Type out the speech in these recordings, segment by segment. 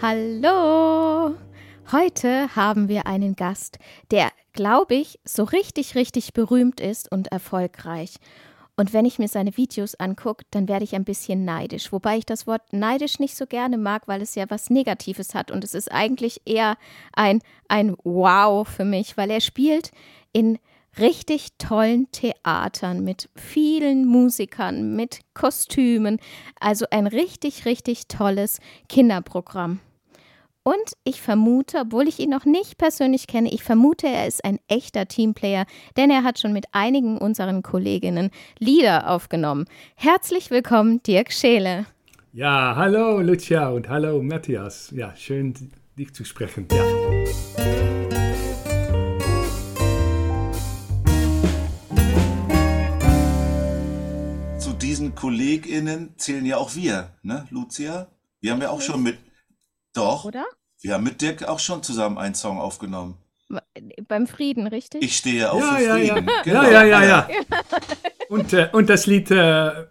Hallo! Heute haben wir einen Gast, der, glaube ich, so richtig, richtig berühmt ist und erfolgreich. Und wenn ich mir seine Videos angucke, dann werde ich ein bisschen neidisch. Wobei ich das Wort neidisch nicht so gerne mag, weil es ja was Negatives hat. Und es ist eigentlich eher ein, ein Wow für mich, weil er spielt in richtig tollen Theatern mit vielen Musikern, mit Kostümen. Also ein richtig, richtig tolles Kinderprogramm. Und ich vermute, obwohl ich ihn noch nicht persönlich kenne, ich vermute, er ist ein echter Teamplayer, denn er hat schon mit einigen unseren Kolleginnen Lieder aufgenommen. Herzlich willkommen, Dirk Scheele. Ja, hallo Lucia und hallo Matthias. Ja, schön dich zu sprechen. Ja. Zu diesen KollegInnen zählen ja auch wir, ne, Lucia? Wir haben ja auch schon mit. Doch. Oder? Wir haben mit Dirk auch schon zusammen einen Song aufgenommen. Beim Frieden, richtig? Ich stehe auf Ja, für ja, ja. Frieden. Ja, ja, ja, ja. Und, äh, und das Lied äh,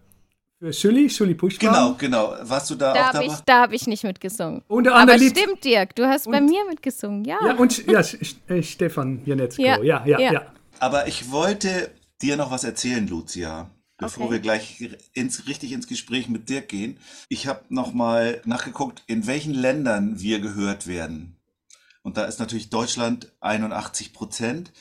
für Sully, Sully Pushbaum. Genau, genau. Warst du da, da auch habe dabei? ich, da hab ich nicht mitgesungen. Und der Aber andere Lied. stimmt, Dirk, du hast bei Und- mir mitgesungen, ja. Ja, und ja, Sch- äh, Stefan Janetzko. Ja, Ja, ja, ja. ja. Aber ich wollte dir noch was erzählen, Lucia, bevor Okay. wir gleich ins, richtig ins Gespräch mit Dirk gehen. Ich habe nochmal nachgeguckt, in welchen Ländern wir gehört werden. Und da ist natürlich Deutschland 81 Prozent.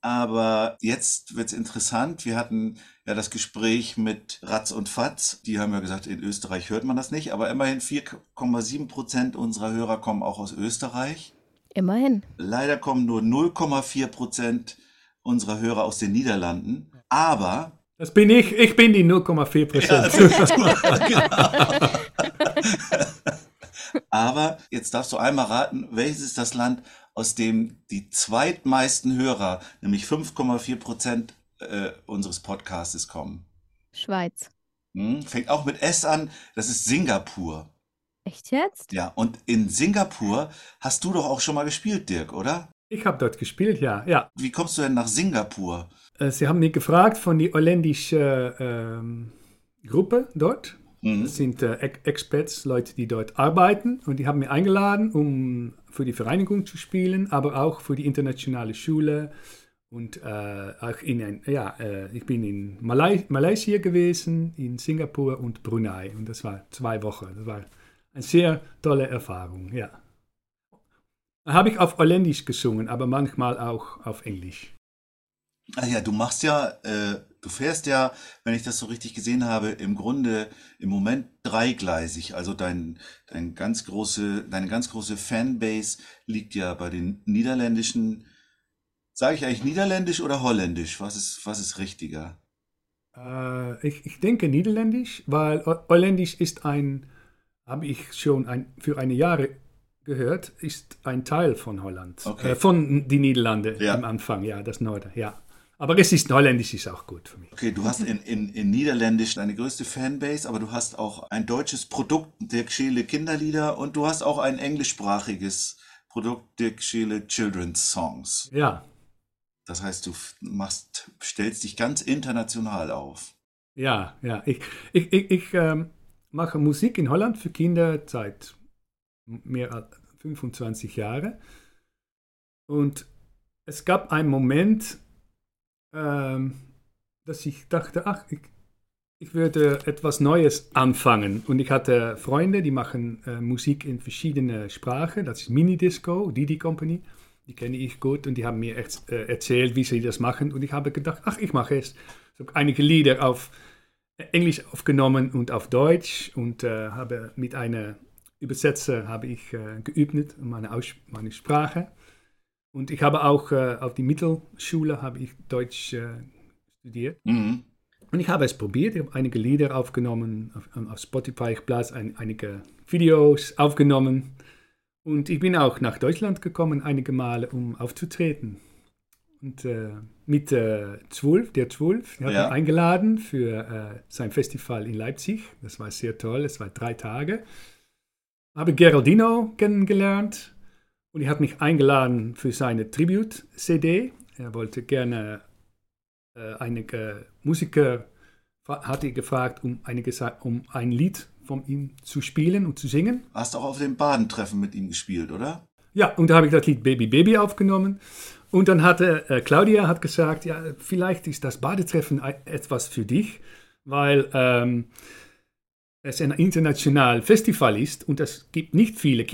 Aber jetzt wird's interessant. Wir hatten ja das Gespräch mit Ratz und Fatz. Die haben ja gesagt, in Österreich hört man das nicht. Aber immerhin 4,7 Prozent unserer Hörer kommen auch aus Österreich. Immerhin. Leider kommen nur 0,4 Prozent unserer Hörer aus den Niederlanden. Aber Das bin ich. Ich bin die 0,4 Prozent. Aber jetzt darfst du einmal raten, welches ist das Land, aus dem die zweitmeisten Hörer, nämlich 5,4 Prozent äh, unseres Podcastes kommen. Schweiz. Hm? Fängt auch mit S an, das ist Singapur. Echt jetzt? Ja, und in Singapur hast du doch auch schon mal gespielt, Dirk, oder? Ich habe dort gespielt, ja. ja. Wie kommst du denn nach Singapur? Äh, Sie haben mich gefragt von die holländische ähm, Gruppe dort. Mhm. Das sind äh, Ex- Expats, Leute, die dort arbeiten. Und die haben mich eingeladen, um für die Vereinigung zu spielen, aber auch für die internationale Schule. Und äh, auch in ein, ja, äh, ich bin in Malai Malaysia gewesen, in Singapur und Brunei. Und das war zwei Wochen. Das war eine sehr tolle Erfahrung, ja. Da habe ich auf Holländisch gesungen, aber manchmal auch auf Englisch. Ah ja, du machst ja, äh, du fährst ja, wenn ich das so richtig gesehen habe, im Grunde im Moment dreigleisig. Also dein, dein ganz große, deine ganz große Fanbase liegt ja bei den niederländischen. Sage ich eigentlich niederländisch oder holländisch? Was ist, was ist richtiger? Äh, ich, ich denke Niederländisch, weil Ho- Holländisch ist ein, habe ich schon ein, für eine Jahre gehört, ist ein Teil von Holland. Okay. Äh, von die Niederlande Ja. am Anfang, ja, das Norden, ja. Aber es ist Holländisch ist auch gut für mich. Okay, du hast in, in, in Niederländisch deine größte Fanbase, aber du hast auch ein deutsches Produkt, Dirk Scheele Kinderlieder, und du hast auch ein englischsprachiges Produkt, Dirk Scheele Children's Songs. Ja, Das heißt, du machst, stellst dich ganz international auf. ja, ja. Ich, ich, ich, ich ähm, mache Musik in Holland für Kinder seit mehr als 25 Jahren. Und es gab einen Moment, ähm, dass ich dachte, ach, ich, ich würde etwas Neues anfangen. Und ich hatte Freunde, die machen äh, Musik in verschiedenen Sprachen. Das ist Minidisco, Didi Company. Die kenne ich gut und die haben mir echt, äh, erzählt, wie sie das machen. Und ich habe gedacht, ach, ich mache es. Ich habe einige Lieder auf Englisch aufgenommen und auf Deutsch und äh, habe mit einer Übersetzer habe ich äh, geübt, meine, Aus meine Sprache. Und ich habe auch äh, auf die Mittelschule habe ich Deutsch äh, studiert. Mhm. Und ich habe es probiert, ich habe einige Lieder aufgenommen auf, auf Spotify, ich habe ein, einige Videos aufgenommen. Und ich bin auch nach Deutschland gekommen, einige Male, um aufzutreten. Und äh, mit äh, Zwölf, der Zwölf, der hat Ja. mich eingeladen für äh, sein Festival in Leipzig. Das war sehr toll, es war drei Tage. Habe Geraldino kennengelernt und er hat mich eingeladen für seine Tribute-CD. Er wollte gerne äh, einige Musiker, hatte gefragt, um, einige, um ein Lied von ihm zu spielen und zu singen. Hast auch auf dem Badentreffen mit ihm gespielt, oder? Ja, und da habe ich das Lied Baby Baby aufgenommen. Und dann hatte äh, Claudia hat gesagt, ja, vielleicht ist das Badetreffen etwas für dich, weil ähm, es ein internationales Festival ist und es gibt nicht viele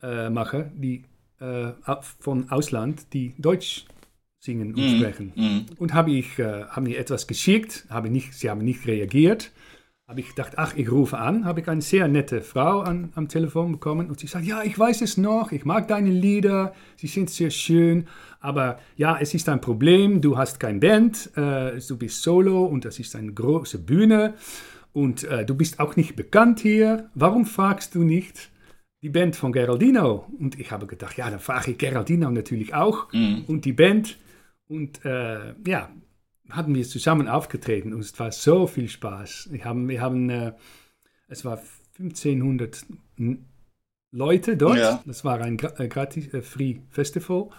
Kindermacher, die äh, von Ausland, die Deutsch singen und sprechen. Mhm. Und habe ich, äh, haben mir etwas geschickt, habe nicht, sie haben nicht reagiert. Habe ich gedacht, ach, ich rufe an, habe ich eine sehr nette Frau an, am Telefon bekommen und sie sagt, ja, ich weiß es noch, ich mag deine Lieder, sie sind sehr schön, aber ja, es ist ein Problem, du hast kein Band, äh, du bist solo und das ist eine große Bühne und äh, du bist auch nicht bekannt hier, warum fragst du nicht die Band von Geraldino? Und ich habe gedacht, ja, dann frage ich Geraldino natürlich auch Mhm. und die Band und äh, ja, hatten wir zusammen aufgetreten und es war so viel Spaß. Wir haben, wir haben äh, es war 1500 N- Leute dort. Ja. Das war ein äh, gratis äh, Free Festival.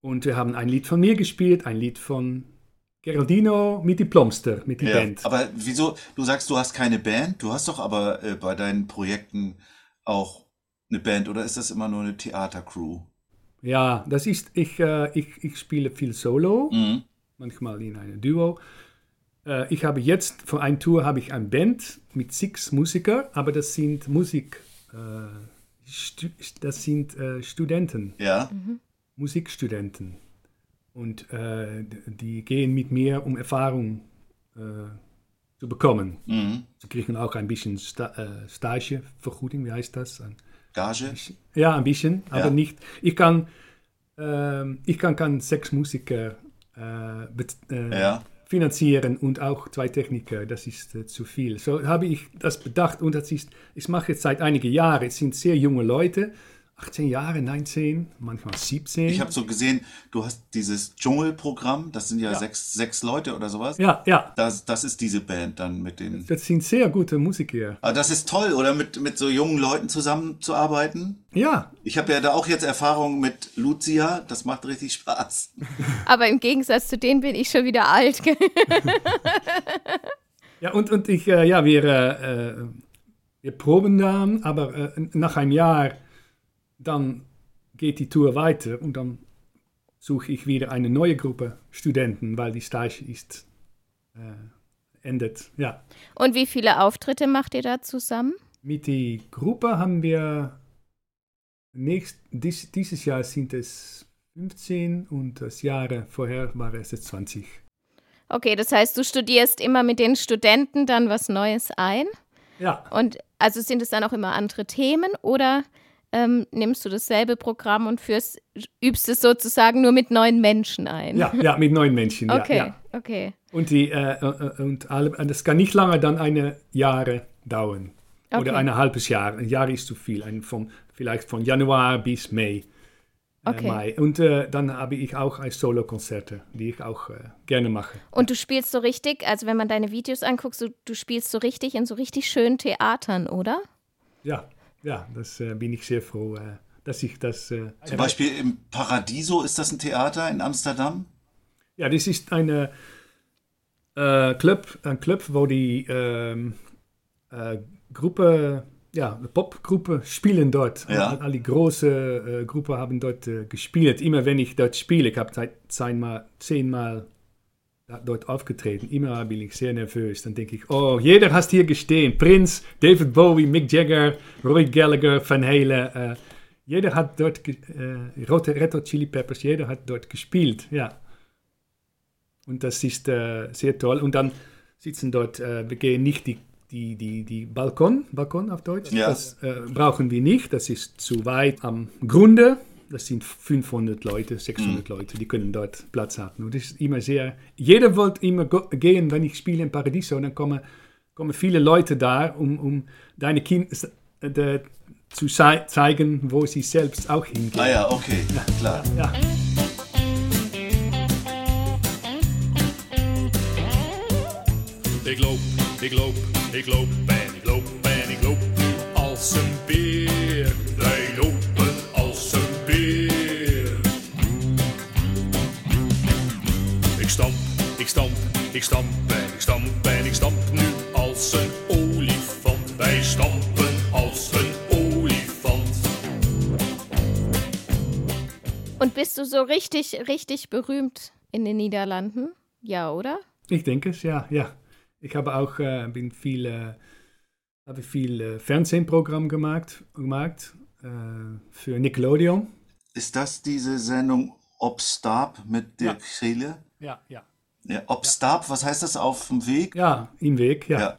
Und wir haben ein Lied von mir gespielt, ein Lied von Geraldino mit die Plomster, mit die Ja. Band. Aber wieso, du sagst, du hast keine Band, du hast doch aber äh, bei deinen Projekten auch eine Band oder ist das immer nur eine Theatercrew? Ja, das ist, ich, äh, ich, ich spiele viel Solo. Mhm. manchmal in einem Duo. Äh, ich habe jetzt, für eine Tour habe ich eine Band mit sechs Musiker, aber das sind Musik, äh, Stu das sind äh, Studenten, Ja. Musikstudenten. Und äh, die gehen mit mir, um Erfahrung äh, zu bekommen. Mhm. Sie kriegen auch ein bisschen Sta äh, Stagevergütung, wie heißt das? Ein, Gage? ja, ein bisschen, aber Ja. nicht. Ich kann, ähm, ich kann, kann sechs Musiker äh, bet- äh, Ja. finanzieren und auch zwei Techniker. Das ist äh, zu viel. So habe ich das bedacht und das ist, ich mache jetzt seit einigen Jahren. Es sind sehr junge Leute, 18 Jahre, 19, manchmal 17. Ich habe so gesehen, du hast dieses Dschungelprogramm, das sind ja, Ja. Sechs, sechs Leute oder sowas. ja, ja, Das, das ist diese Band dann mit den. das sind sehr gute Musiker. Aber das ist toll, oder? Mit, mit so jungen Leuten zusammenzuarbeiten. Ja, Ich habe ja da auch jetzt Erfahrung mit Lucia, das macht richtig Spaß. Aber im Gegensatz zu denen bin ich schon wieder alt. Ja, und, und ich, äh, ja, wir, äh, äh, wir proben dann, aber äh, nach einem Jahr, dann geht die Tour weiter und dann suche ich wieder eine neue Gruppe Studenten, weil die Stage ist, äh, endet. Ja, Und wie viele Auftritte macht ihr da zusammen? mit der Gruppe haben wir, nächst, dies, dieses Jahr sind es 15 und das Jahr vorher war es jetzt 20. Okay, das heißt, du studierst immer mit den Studenten dann was Neues ein? Ja, Und also sind es dann auch immer andere Themen oder ähm, nimmst du dasselbe Programm und führst, übst es sozusagen nur mit neuen Menschen ein? ja, ja, mit neuen Menschen. Okay, Ja, ja. okay. Und, die, äh, äh, und alle, das kann nicht lange dann eine Jahre dauern. Okay. Oder ein halbes Jahr. Ein Jahr ist zu viel. Ein von, vielleicht von Januar bis Mai. Äh, Okay. Mai. Und äh, dann habe ich auch Solo-Konzerte, die ich auch äh, gerne mache. Und du spielst so richtig, also wenn man deine Videos anguckt, so, du spielst so richtig in so richtig schönen Theatern, oder? Ja, ja, das äh, bin ich sehr froh, äh, dass ich das. Äh, Zum Beispiel im Paradiso, ist das ein Theater in Amsterdam? Ja, das ist eine äh, Club, ein Club, wo die ähm, äh, Gruppe, ja, Popgruppe spielen dort. Ja. All, all die große äh, Gruppe haben dort gespielt. Immer wenn ich dort spiele, ich habe seit zehnmal, zehnmal dort aufgetreten. Immer bin ich sehr nervös. Dann denke ich, oh, jeder hat hier gestehen. Prince, David Bowie, Mick Jagger, Roy Gallagher, Van Halen. Äh, jeder hat dort, äh, Rote Red Hot Chili Peppers, jeder hat dort gespielt. Ja. Und das ist äh, sehr toll. Und dann sitzen dort, äh, wir gehen nicht die, die, die, die Balkon, Balkon auf Deutsch, Ja. das äh, brauchen wir nicht, das ist zu weit am Grunde. Das sind 500 Leute, 600 Leute, die können dort Platz haben. Und das ist immer sehr, jeder wollte immer gehen, wenn ich spiele in Paradiso, dann kommen, kommen viele Leute da, um, um deine Kinder zu zei- zeigen, wo sie selbst auch hingehen. Ah ja, okay, klar. Ja. Ik loop, ik loop, ik loop en ik loop en ik loop als een stamp, ik stamp en ik stamp en ik stamp nu als een olifant. Wij stampen als een olifant. Und bist du so richtig, richtig berühmt in den Niederlanden? Ja, oder? Ich denke es, ja, ja. Ich habe auch äh, bin viel, äh, habe viel äh, Fernsehprogramm gemacht, gemacht äh, für Nickelodeon. Ist das diese Sendung Obstab mit Dirk Schele? Ja, ja. Ja, Obstab, was heißt das auf dem Weg? Ja, im Weg, ja. Ja.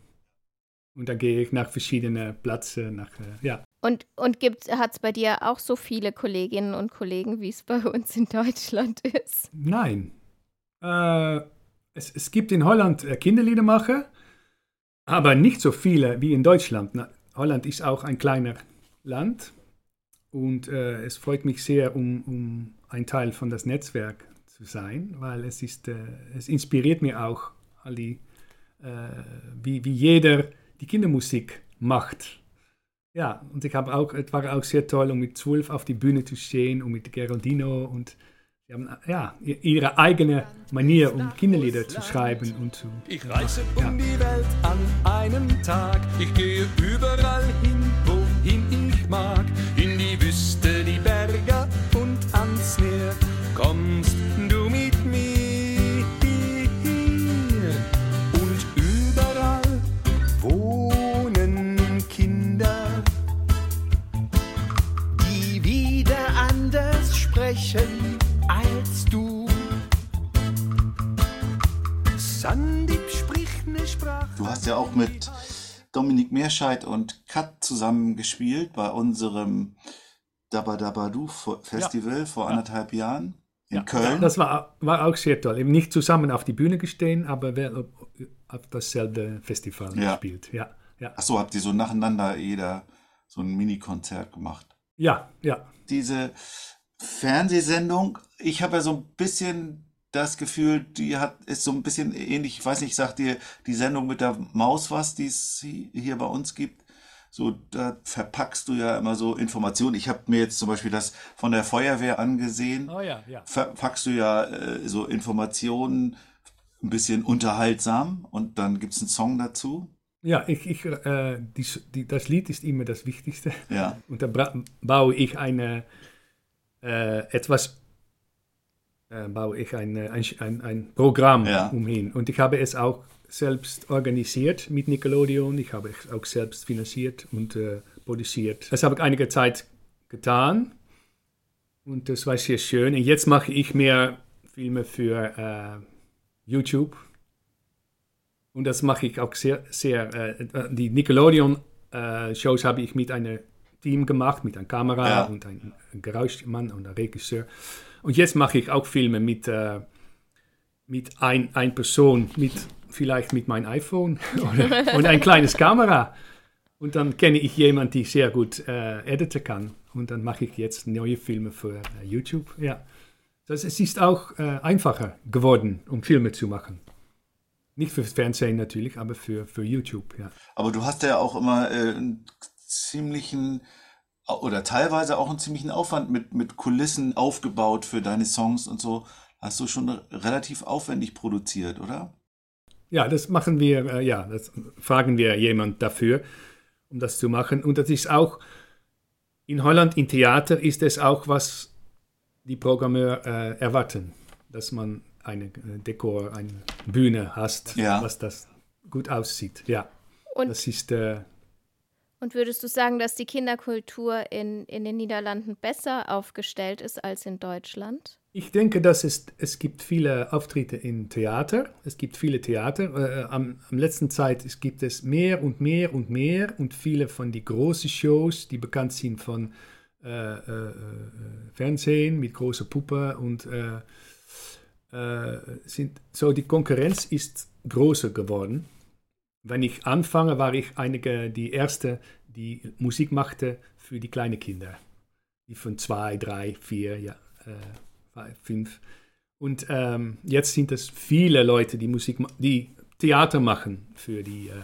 Und dann gehe ich nach verschiedenen Plätzen, nach, äh, ja. Und, und hat es bei dir auch so viele Kolleginnen und Kollegen, wie es bei uns in Deutschland ist? Nein. Äh, es, es gibt in Holland äh, Kinderliedermacher, aber nicht so viele wie in Deutschland. Na, Holland ist auch ein kleiner Land und äh, es freut mich sehr, um, um ein Teil von das Netzwerk zu sein, weil es ist, äh, es inspiriert mir auch, all die, äh, wie, wie jeder die Kindermusik macht. Ja, und ich habe auch, es war auch sehr toll, um mit zwölf auf die Bühne zu stehen und mit Geraldino und sie haben ja, ihre eigene Manier, um Kinderlieder zu schreiben und zu. Ich reise Ja. um die Welt an einem Tag. Ich gehe überall hin, wohin ich mag. Sandip spricht ne Sprache. Du hast ja auch mit Dominik Meerscheid und Kat zusammen gespielt bei unserem Dabadabadu Festival vor anderthalb Jahren in Ja, Köln. Das war, war auch sehr toll. Eben nicht zusammen auf die Bühne gestehen, aber wir auf, auf dasselbe Festival Ja. gespielt. Ja, ja. Achso, habt ihr so nacheinander jeder so ein Mini-Konzert gemacht? Ja, ja. Diese Fernsehsendung, ich habe ja so ein bisschen das Gefühl, die hat ist so ein bisschen ähnlich, ich weiß nicht, sagt dir die Sendung mit der Maus was, die es hi- hier bei uns gibt? So, da verpackst du ja immer so Informationen. Ich habe mir jetzt zum Beispiel das von der Feuerwehr angesehen. Oh ja, ja. Verpackst du ja äh, so Informationen ein bisschen unterhaltsam und dann gibt es einen Song dazu. Ja, ich, ich, äh, die, die, das Lied ist immer das Wichtigste. Ja, Und da baue ich eine, äh, etwas, äh, baue ich ein, äh, ein, ein, ein Programm Ja. umhin. Und ich habe es auch selbst organisiert mit Nickelodeon. Ich habe es auch selbst finanziert und äh, produziert. Das habe ich einige Zeit getan. Und das war sehr schön. Und jetzt mache ich mehr Filme für äh, YouTube. Und das mache ich auch sehr, sehr. Äh, die Nickelodeon-Shows habe ich mit einem Team gemacht, mit einer Kamera Ja. und einem Geräuschmann und einem Regisseur. Und jetzt mache ich auch Filme mit, äh, mit ein, ein Person, mit, vielleicht mit meinem iPhone oder, und ein kleines Kamera. Und dann kenne ich jemanden, die sehr gut äh, editen kann. Und dann mache ich jetzt neue Filme für äh, YouTube. Ja. Das, es ist auch äh, einfacher geworden, um Filme zu machen. Nicht für Fernsehen natürlich, aber für, für YouTube, ja. aber du hast ja auch immer äh, einen ziemlichen oder teilweise auch einen ziemlichen Aufwand mit, mit Kulissen aufgebaut für deine Songs und so. Hast du schon relativ aufwendig produziert, oder? Ja, das machen wir, äh, ja, das fragen wir jemand dafür, um das zu machen. Und das ist auch, in Holland, im Theater ist es auch, was die Programmeur äh, erwarten, dass man eine äh, Dekor, eine Bühne hast, Ja. was das gut aussieht. Ja, Und, das ist, äh, und würdest du sagen, dass die Kinderkultur in, in den Niederlanden besser aufgestellt ist als in Deutschland? Ich denke, dass es, es gibt viele Auftritte in Theater. Es gibt viele Theater. Äh, am, am letzten Zeit es gibt es mehr und mehr und mehr und viele von die großen Shows, die bekannt sind von äh, äh, Fernsehen mit großer Puppe und äh, sind, so die Konkurrenz ist größer geworden. Wenn ich anfange, war ich einige die erste, die Musik machte für die kleinen Kinder, die von zwei, drei, vier, ja, fünf. Und ähm, jetzt sind es viele Leute, die Musik, die Theater machen für die. Äh,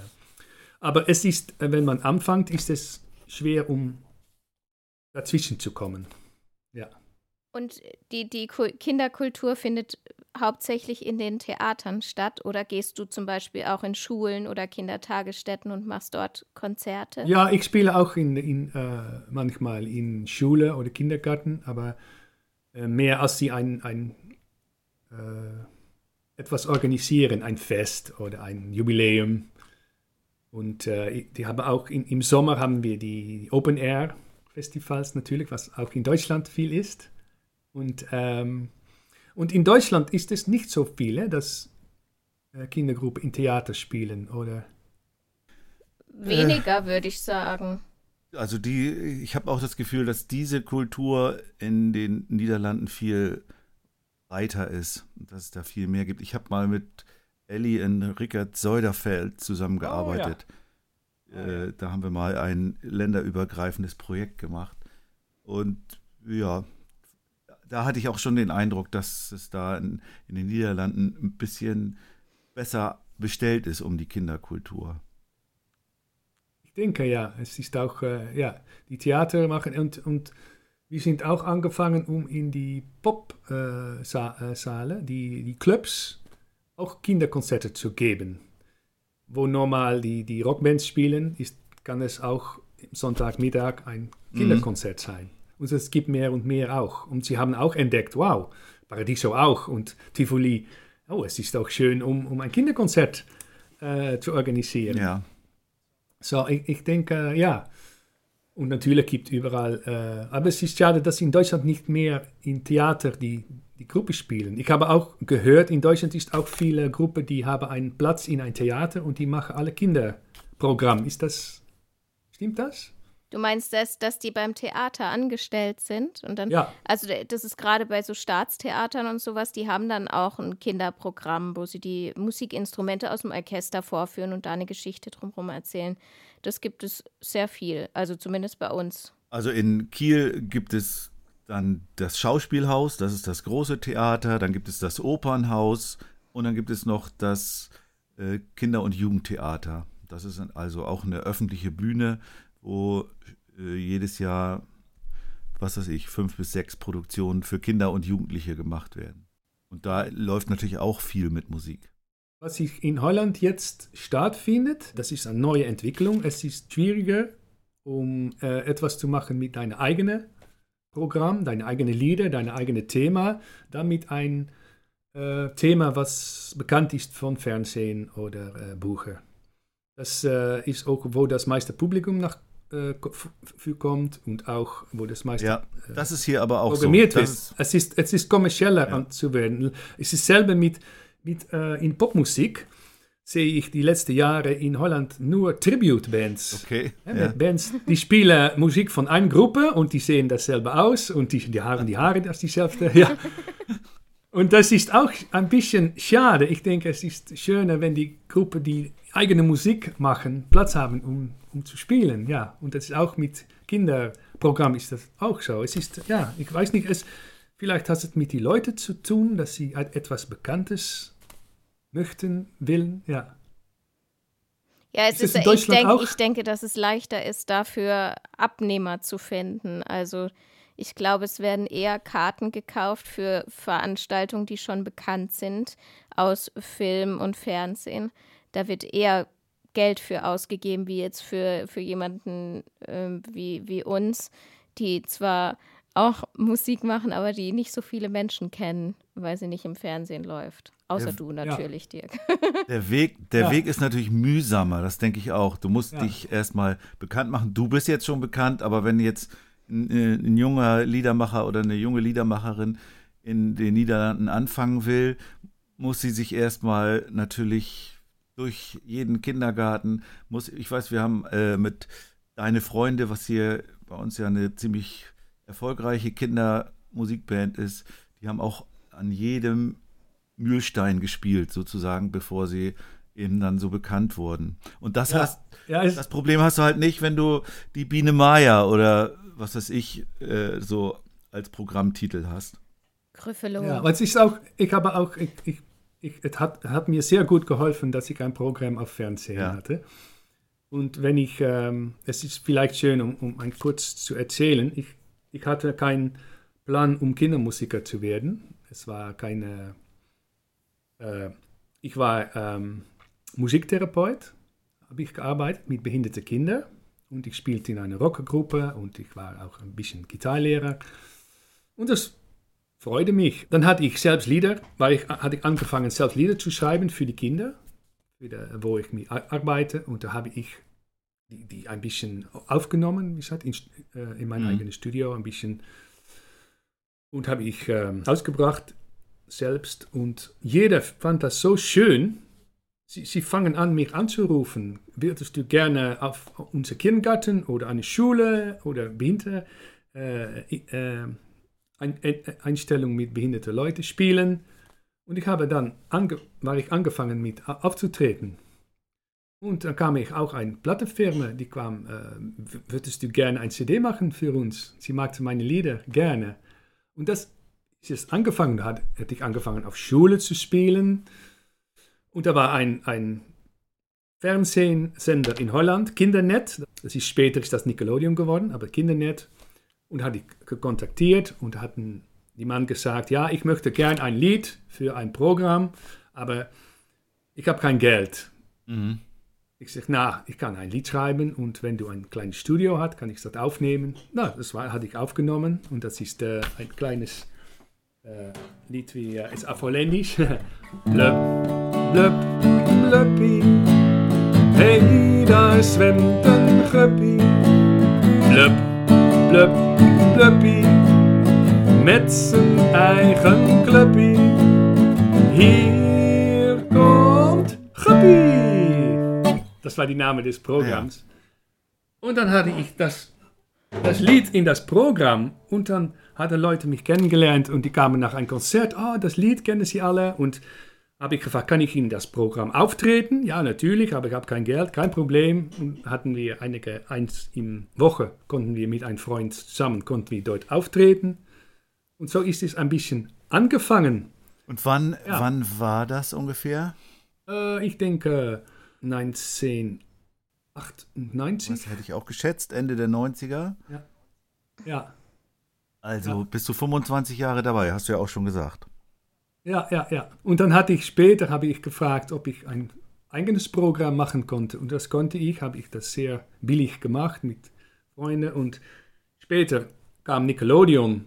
aber es ist, wenn man anfängt, ist es schwer, um dazwischen zu kommen. Ja. Und die, die Kinderkultur findet hauptsächlich in den Theatern statt oder gehst du zum Beispiel auch in Schulen oder Kindertagesstätten und machst dort Konzerte? Ja, ich spiele auch in, in äh, manchmal in Schule oder Kindergarten, aber äh, mehr als sie ein, ein äh, etwas organisieren, ein Fest oder ein Jubiläum. Und äh, die haben auch in, im Sommer haben wir die Open Air Festivals natürlich, was auch in Deutschland viel ist. Und, ähm, und in Deutschland ist es nicht so viele, dass äh, Kindergruppen in Theater spielen, oder? Weniger, äh, würde ich sagen. Also die, ich habe auch das Gefühl, dass diese Kultur in den Niederlanden viel breiter ist, dass es da viel mehr gibt. Ich habe mal mit Ellie und Rickard Söderfeld zusammengearbeitet. Oh, ja. Äh, da haben wir mal ein länderübergreifendes Projekt gemacht. Und ja, da hatte ich auch schon den Eindruck, dass es da in, in den Niederlanden ein bisschen besser bestellt ist um die Kinderkultur. Ich denke ja, es ist auch, äh, ja, die Theater machen und, und wir sind auch angefangen, um in die Popsaale, äh, die, die Clubs, auch Kinderkonzerte zu geben wo normal die, die Rockbands spielen, ist, kann es auch Sonntagmittag ein Kinderkonzert mhm. sein. Und es gibt mehr und mehr auch. Und sie haben auch entdeckt, wow, Paradiso auch und Tivoli. Oh, es ist auch schön, um, um ein Kinderkonzert äh, zu organisieren. Ja. So, ich, ich denke, ja. Und natürlich gibt es überall, äh, aber es ist schade, dass in Deutschland nicht mehr in Theater die, die Gruppe spielen. Ich habe auch gehört, in Deutschland ist auch viele Gruppen, die haben einen Platz in ein Theater und die machen alle Kinderprogramm. Ist das, stimmt das? Du meinst, dass, dass die beim Theater angestellt sind und dann, ja. also das ist gerade bei so Staatstheatern und sowas, die haben dann auch ein Kinderprogramm, wo sie die Musikinstrumente aus dem Orchester vorführen und da eine Geschichte drumherum erzählen. Das gibt es sehr viel, also zumindest bei uns. Also in Kiel gibt es dann das Schauspielhaus, das ist das große Theater, dann gibt es das Opernhaus und dann gibt es noch das äh, Kinder- und Jugendtheater. Das ist also auch eine öffentliche Bühne, wo äh, jedes Jahr, was weiß ich, fünf bis sechs Produktionen für Kinder und Jugendliche gemacht werden. Und da läuft natürlich auch viel mit Musik. Was sich in Holland jetzt stattfindet, das ist eine neue Entwicklung. Es ist schwieriger, um äh, etwas zu machen mit deiner eigenen Programm, deine eigene Lieder, dein eigene Thema, damit ein äh, Thema, was bekannt ist von Fernsehen oder äh, Bucher. Das äh, ist auch, wo das meiste Publikum nach äh, für kommt und auch, wo das meiste ja, äh, das ist hier aber auch programmiert so. wird. Es ist, es ist kommerzieller ja. zu werden. Es ist selber mit, mit äh, in Popmusik sehe ich die letzten Jahre in Holland nur Tribute-Bands. Okay. Ja, ja. Bands, die spielen Musik von einer Gruppe und die sehen dasselbe aus und die, die haben die Haare das dieselbe. Ja. Und das ist auch ein bisschen schade. Ich denke, es ist schöner, wenn die Gruppe, die eigene Musik machen, Platz haben, um, um zu spielen. Ja, und das ist auch mit Kinderprogramm ist das auch so. Es ist, ja, ich weiß nicht, es, vielleicht hat es mit den Leuten zu tun, dass sie etwas Bekanntes möchten, willen, ja. Ja, es ist, ist ich, denk, ich denke, dass es leichter ist, dafür Abnehmer zu finden. Also ich glaube, es werden eher Karten gekauft für Veranstaltungen, die schon bekannt sind aus Film und Fernsehen. Da wird eher Geld für ausgegeben, wie jetzt für, für jemanden äh, wie, wie uns, die zwar auch Musik machen, aber die nicht so viele Menschen kennen, weil sie nicht im Fernsehen läuft. Außer der, du natürlich, ja. Dirk. Der Weg, der ja. Weg ist natürlich mühsamer, das denke ich auch. Du musst ja. dich erstmal bekannt machen. Du bist jetzt schon bekannt, aber wenn jetzt ein, junger Liedermacher oder eine junge Liedermacherin in den Niederlanden anfangen will, muss sie sich erstmal natürlich durch jeden Kindergarten, muss, ich weiß, wir haben äh, mit Deine Freunde, was hier bei uns ja eine ziemlich erfolgreiche Kindermusikband ist, die haben auch an jedem Mühlstein gespielt, sozusagen, bevor sie eben dann so bekannt wurden. Und das Ja. hast, Ja, das Problem hast du halt nicht, wenn du die Biene Maya oder was weiß ich äh, so als Programmtitel hast. Gryffalo. ja, es ist auch, ich habe auch, ich, ich, ich, es hat, hat mir sehr gut geholfen, dass ich ein Programm auf Fernsehen Ja. hatte. Und wenn ich, ähm, es ist vielleicht schön, um, um ein kurz zu erzählen, ich, ich hatte keinen Plan, um Kindermusiker zu werden. Es war keine, äh, ich war ähm, Musiktherapeut, habe ich gearbeitet mit behinderten Kindern und ich spielte in einer Rockergruppe und ich war auch ein bisschen Gitarrlehrer. Und das freute mich. Dann hatte ich selbst Lieder, weil ich hatte ich angefangen, selbst Lieder zu schreiben für die Kinder, wo ich ar- arbeite. Und da habe ich die, die ein bisschen aufgenommen, wie gesagt, in, äh, in mein Mhm. eigenes Studio ein bisschen. Und habe ich ähm, ausgebracht selbst. Und jeder fand das so schön. Sie, sie fangen an, mich anzurufen. Würdest du gerne auf unser Kindergarten oder eine Schule oder Winter äh, äh, ein, ein, Einstellung mit behinderten Leuten spielen? Und ich habe dann ange, war ich angefangen mit aufzutreten. Und dann kam ich auch eine Plattenfirma, die kam, äh, würdest du gerne ein CD machen für uns? Sie magte meine Lieder gerne. Und das ist angefangen, hat, hätte ich angefangen auf Schule zu spielen. Und da war ein, ein Fernsehsender in Holland, Kindernet. Das ist später ist das Nickelodeon geworden, aber Kindernet. Und hatte ich gekontaktiert und hatten die Mann gesagt, ja, ich möchte gern ein Lied für ein Programm, aber ich habe kein Geld. Mhm. Ich sage, na, ich kann ein Lied schreiben und wenn du ein kleines Studio hast, kann ich das aufnehmen. Na, das war, hatte ich aufgenommen und das ist äh, ein kleines äh, Lied wie, äh, ist auf Holländisch. blub, blubby. Hey, da zwemt een guppy. Blub, blub, blubby. Met zijn eigen clubby. Hier kommt Guppy. Das war die Name des Programms. Und dann hatte ich das, das Lied in das Programm und dann hatten Leute mich kennengelernt und die kamen nach einem Konzert. Oh, das Lied kennen sie alle. Und habe ich gefragt, kann ich in das Programm auftreten? Ja, natürlich, aber ich habe kein Geld, kein Problem. Und hatten wir einige, eins in Woche, konnten wir mit einem Freund zusammen, konnten wir dort auftreten. Und so ist es ein bisschen angefangen. Und wann, Ja. wann war das ungefähr? Äh, ich denke 1998. Das hätte ich auch geschätzt, Ende der 90er. Ja, Also Ja. bist du 25 Jahre dabei, hast du ja auch schon gesagt. Ja, ja, ja. Und dann hatte ich später, habe ich gefragt, ob ich ein eigenes Programm machen konnte. Und das konnte ich, habe ich das sehr billig gemacht mit Freunden. Und später kam Nickelodeon.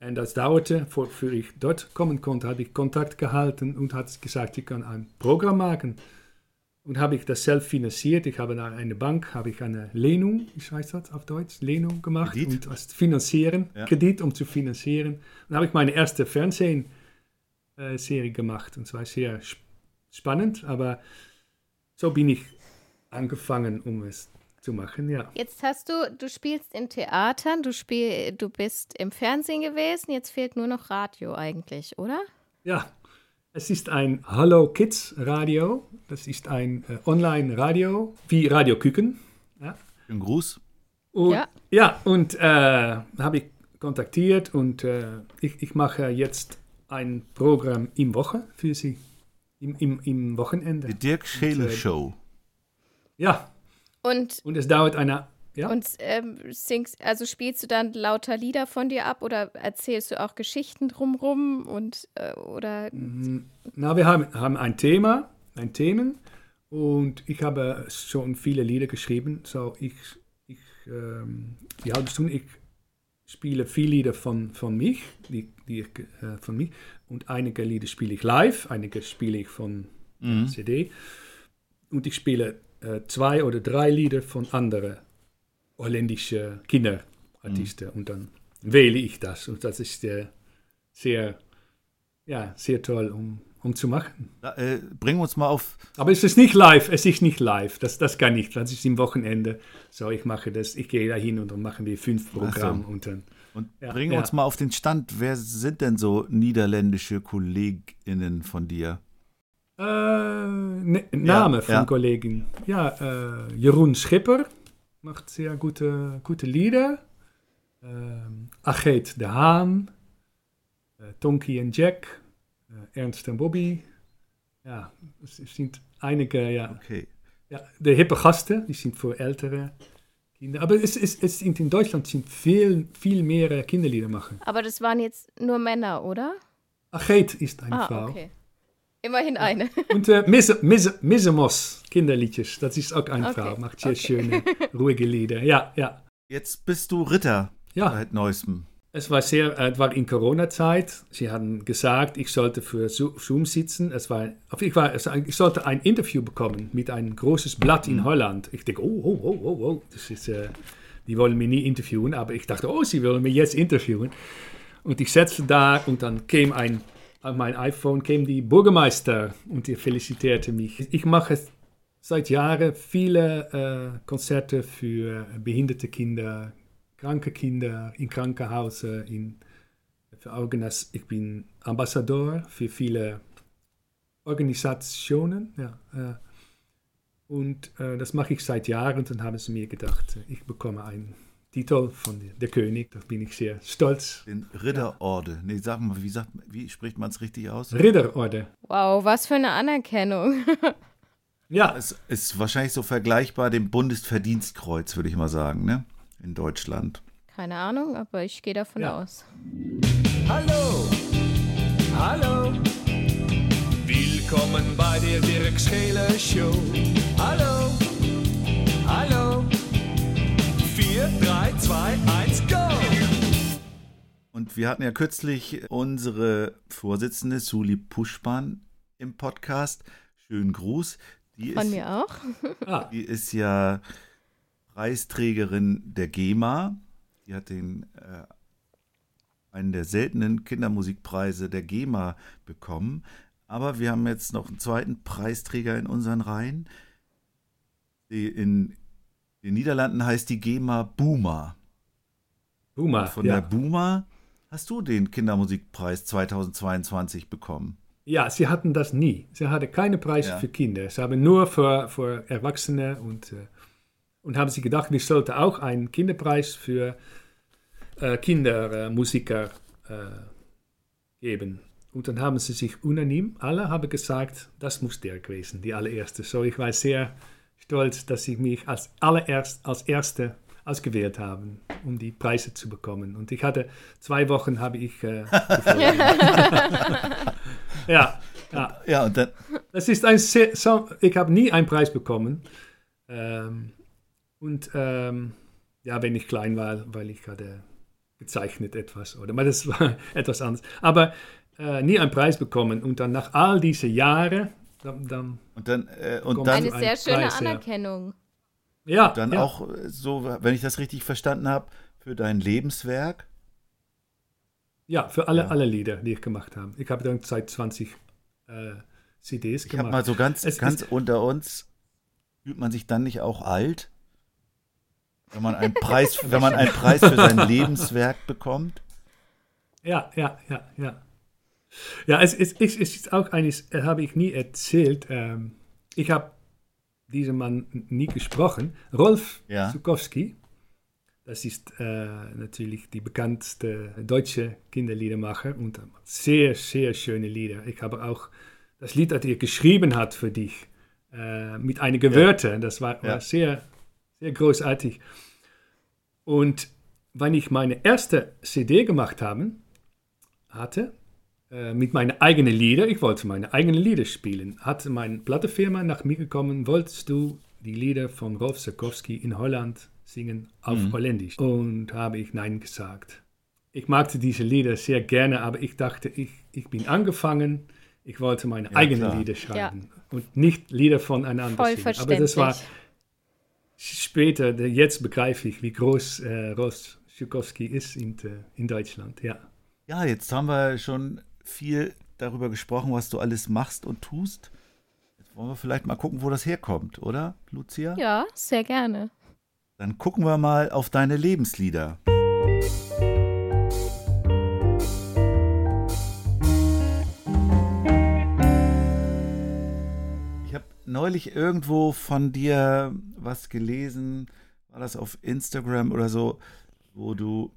Und das dauerte, bevor ich dort kommen konnte, habe ich Kontakt gehalten und hat gesagt, ich kann ein Programm machen. Und habe ich das selbst finanziert. Ich habe nach einer Bank, habe ich eine Lehnung, wie heißt das auf Deutsch, Lehnung gemacht. Kredit? Und das finanzieren, Ja. Kredit, um zu finanzieren. Und dann habe ich meine erste Fernsehserie gemacht. Und es war sehr sp- spannend, aber so bin ich angefangen, um es zu machen, ja. Jetzt hast du, du spielst in Theatern, du, spiel, du bist im Fernsehen gewesen, jetzt fehlt nur noch Radio eigentlich, oder? Ja, es ist ein Hallo Kids Radio. Das ist ein äh, Online-Radio, wie Radio Küken. Ein Gruß. Und, Ja. ja. und äh, habe ich kontaktiert und äh, ich, ich mache jetzt ein Programm im Woche für sie, im, im, im Wochenende. Die Dirk Schele äh, Show. Ja, Und, und es dauert eine, ja, und ähm, singst, also spielst du dann lauter Lieder von dir ab oder erzählst du auch Geschichten drumrum und äh, oder na, wir haben, haben ein Thema, ein Themen und ich habe schon viele Lieder geschrieben. So, ich, ich ähm, die halbe Stunde, ich spiele viele Lieder von, von mich, die, die ich, äh, von mich und einige Lieder spiele ich live, einige spiele ich von Mhm. CD und ich spiele äh, zwei oder drei Lieder von anderen holländischen Kinderartisten. Und dann wähle ich das. Und das ist äh, sehr, ja, sehr toll, um, um zu machen. Äh, bring uns mal auf. Aber es ist nicht live, es ist nicht live, das, das kann nicht, das ist im Wochenende. So, ich mache das, ich gehe da hin und dann machen wir fünf so. Programme und dann, Und Ja, bring ja. uns mal auf den Stand. Wer sind denn so niederländische KollegInnen von dir? Äh, ne, Name von ja. Kollegen. Ja, äh, Jeroen Schipper macht sehr gute, gute Lieder. Ähm, Achet de Haan, äh, Tonky und Jack, Ernst und Bobby. Ja, es sind einige, ja, Okay. ja, de hippe Gasten, die sind für ältere Kinder. Aber es, es, es sind in Deutschland sind viel, viel mehr äh, Kinderlieder machen. Aber das waren jetzt nur Männer, oder? Achet ist eine ah, Frau. okay. Immerhin eine. Und äh, Misse, Misse, Missemos, Kinderliedjes, das ist auch eine Okay, Frau, macht sehr okay. schöne, ruhige Lieder. Ja, ja. Jetzt bist du Ritter Ja, seit neuestem. Es war sehr, äh, es war in Corona-Zeit. Sie haben gesagt, ich sollte für Zo- Zoom sitzen. Es war, ich, war, ich sollte ein Interview bekommen mit einem großes Blatt in Holland. Ich denke, oh, oh, oh, oh, oh, das ist, äh, die wollen mich nie interviewen, aber ich dachte, oh, sie wollen mich jetzt interviewen. Und ich setzte da und dann kam ein, auf mein iPhone kam die Bürgermeister und er felicitierte mich. Ich mache seit Jahren viele äh, Konzerte für behinderte Kinder, kranke Kinder in Krankenhäusern, in für Organas. Ich bin Ambassador für viele Organisationen. Ja, äh, und äh, das mache ich seit Jahren und dann haben sie mir gedacht, ich bekomme einen Titel von der, König, da bin ich sehr stolz. Den Ritterorde. Nee, sag mal, wie, sagt, wie spricht man es richtig aus? Ridderorde. Wow, was für eine Anerkennung. Ja, Es ist wahrscheinlich so vergleichbar dem Bundesverdienstkreuz, würde ich mal sagen, ne? In Deutschland. Keine Ahnung, aber ich gehe davon Ja. aus. Hallo, hallo. Willkommen bei der Dirk Scheele Show. Hallo, hallo. 4, 3, 2, 1, go! Und wir hatten ja kürzlich unsere Vorsitzende Suli Puschpan im Podcast. Schönen Gruß. Die Von ist, mir auch. ah, Die ist ja Preisträgerin der GEMA. Die hat den äh, einen der seltenen Kindermusikpreise der GEMA bekommen. Aber wir haben jetzt noch einen zweiten Preisträger in unseren Reihen. Die in den Niederlanden heißt die GEMA Boomer. Buma. Von ja. der Boomer hast du den Kindermusikpreis 2022 bekommen. ja, sie hatten das nie. Sie hatten keine Preise Ja. für Kinder. Sie haben nur für, für Erwachsene und, äh, und haben sie gedacht, wir sollten auch einen Kinderpreis für äh, Kindermusiker äh, geben. Und dann haben sie sich unanim, alle haben gesagt, das muss der gewesen, die allererste. So, ich war sehr stolz, dass sie mich als allererst, als Erste ausgewählt haben, um die Preise zu bekommen. Und ich hatte zwei Wochen, habe ich äh, ja, ja. Ja, und dann, Das ist ein sehr, so, ich habe nie einen Preis bekommen. Ähm, und ähm, ja, wenn ich klein war, weil ich hatte gezeichnet etwas oder, aber das war etwas anderes. Aber äh, nie einen Preis bekommen und dann nach all diesen Jahren, dann, dann und dann, äh, und dann, Eine ein sehr schöne Preis, ja. Anerkennung. ja, dann ja, auch äh, so, wenn ich das richtig verstanden habe, für dein Lebenswerk. ja, für alle, Ja. alle Lieder, die ich gemacht habe. Ich habe dann seit 20 äh, CDs Ich habe gemacht. mal so ganz, Es ganz unter uns, fühlt man sich dann nicht auch alt? Wenn man einen Preis, wenn man einen Preis für sein Lebenswerk bekommt? Ja, ja, ja, ja. Ja, es, es, es, ist auch eines, äh, habe ich nie erzählt. Ähm, ich habe diesen Mann nie gesprochen. Rolf Ja. Zukowski, das ist äh, natürlich die bekannteste deutsche Kinderliedermacher und sehr, sehr schöne Lieder. Ich habe auch das Lied, das er geschrieben hat für dich, äh, mit einigen Wörtern, das war, Ja. war sehr, sehr großartig. Und wenn ich meine erste CD gemacht habe, hatte, äh, mit meinen eigenen Lieder, ich wollte meine eigenen Lieder spielen, hat meine Plattenfirma nach mir gekommen, wolltest du die Lieder von Rolf Sakowski in Holland singen auf Holländisch? Und habe ich Nein gesagt. Ich magte diese Lieder sehr gerne, aber ich dachte, ich, ich bin angefangen, ich wollte meine eigenen klar. Lieder schreiben und nicht Lieder voneinander Voll singen. Aber das war verständlich. Später, de- jetzt begreife ich, wie groß äh, Rolf Sakowski ist in, äh, in Deutschland, ja. Ja, jetzt haben wir schon viel darüber gesprochen, was du alles machst und tust. Jetzt wollen wir vielleicht mal gucken, wo das herkommt, oder, Lucia? Ja, sehr gerne. Dann gucken wir mal auf deine Lebenslieder. Neulich irgendwo von dir was gelesen, war das auf Instagram oder so, wo du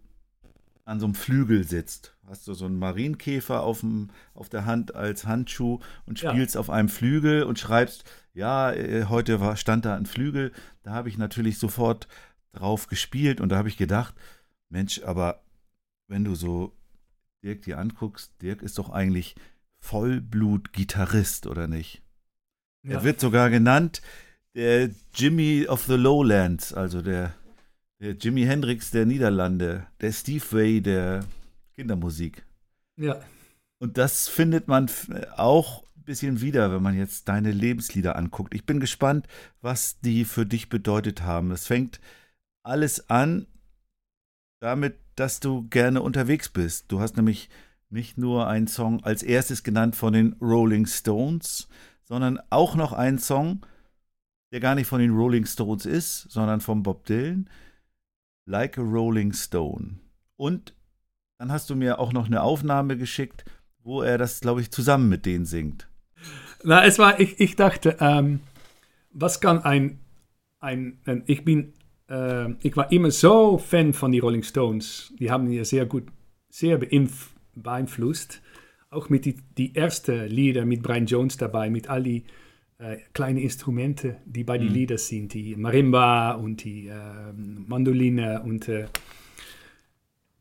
an so einem Flügel sitzt. Hast du so einen Marienkäfer auf, dem, auf der Hand als Handschuh und Ja. spielst auf einem Flügel und schreibst, ja, äh, heute war, stand da ein Flügel. Da habe ich natürlich sofort drauf gespielt und da habe ich gedacht, Mensch, aber wenn du so Dirk dir anguckst, Dirk ist doch eigentlich Vollblut-Gitarrist, oder nicht? Ja. Er wird sogar genannt der Jimmy of the Lowlands, also der, der Jimi Hendrix der Niederlande, der Steve Vai der Kindermusik. ja. Und das findet man f- auch ein bisschen wieder, wenn man jetzt deine Lebenslieder anguckt. Ich bin gespannt, was die für dich bedeutet haben. Es fängt alles an damit, dass du gerne unterwegs bist. Du hast nämlich nicht nur einen Song als erstes genannt von den Rolling Stones, sondern auch noch einen Song, der gar nicht von den Rolling Stones ist, sondern von Bob Dylan, Like a Rolling Stone. Und dann hast du mir auch noch eine Aufnahme geschickt, wo er das, glaube ich, zusammen mit denen singt. Na, es war, ich, ich dachte, ähm, was kann ein, ein, ein ich bin, äh, ich war immer so Fan von den Rolling Stones. Die haben mir sehr gut, sehr beeinflusst. Auch mit die, die ersten Lieder mit Brian Jones dabei, mit all die äh, kleinen Instrumente, die bei den Liedern sind, die Marimba und die äh, Mandoline und äh,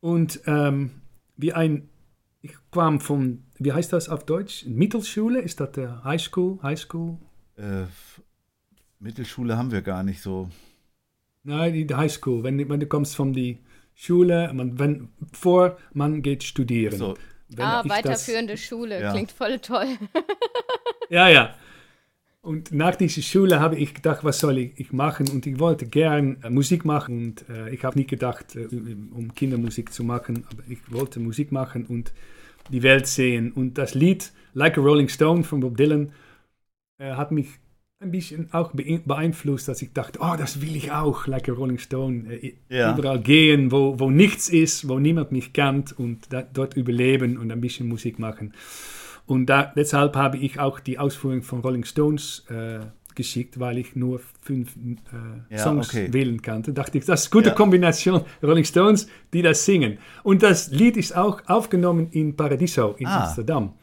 und ähm, wie ein, ich kam von, wie heißt das auf Deutsch? Mittelschule? Ist das der High School? High School? Äh, Mittelschule haben wir gar nicht so. Nein, die die High School. Wenn, wenn du kommst von die Schule, man, wenn, vor man geht studieren. So, Wenn ah, ich das- weiterführende Schule. Ja. Klingt voll toll. Ja, ja. Und nach dieser Schule habe ich gedacht, was soll ich, ich machen? Und ich wollte gern äh, Musik machen. Und äh, ich habe nicht gedacht, äh, um Kindermusik zu machen, aber ich wollte Musik machen und die Welt sehen. Und das Lied Like a Rolling Stone von Bob Dylan äh, hat mich ein bisschen auch beeinflusst, dass ich dachte, oh, das will ich auch, Like a Rolling Stone. Äh, Ja. Überall gehen, wo, wo nichts ist, wo niemand mich kennt und da, dort überleben und ein bisschen Musik machen. Und da, deshalb habe ich auch die Ausführung von Rolling Stones äh, geschickt, weil ich nur fünf äh, Ja, Songs okay. wählen kannte. Dachte ich, das ist eine gute Ja. Kombination, Rolling Stones, die das singen. Und das Lied ist auch aufgenommen in Paradiso in Ah. Amsterdam.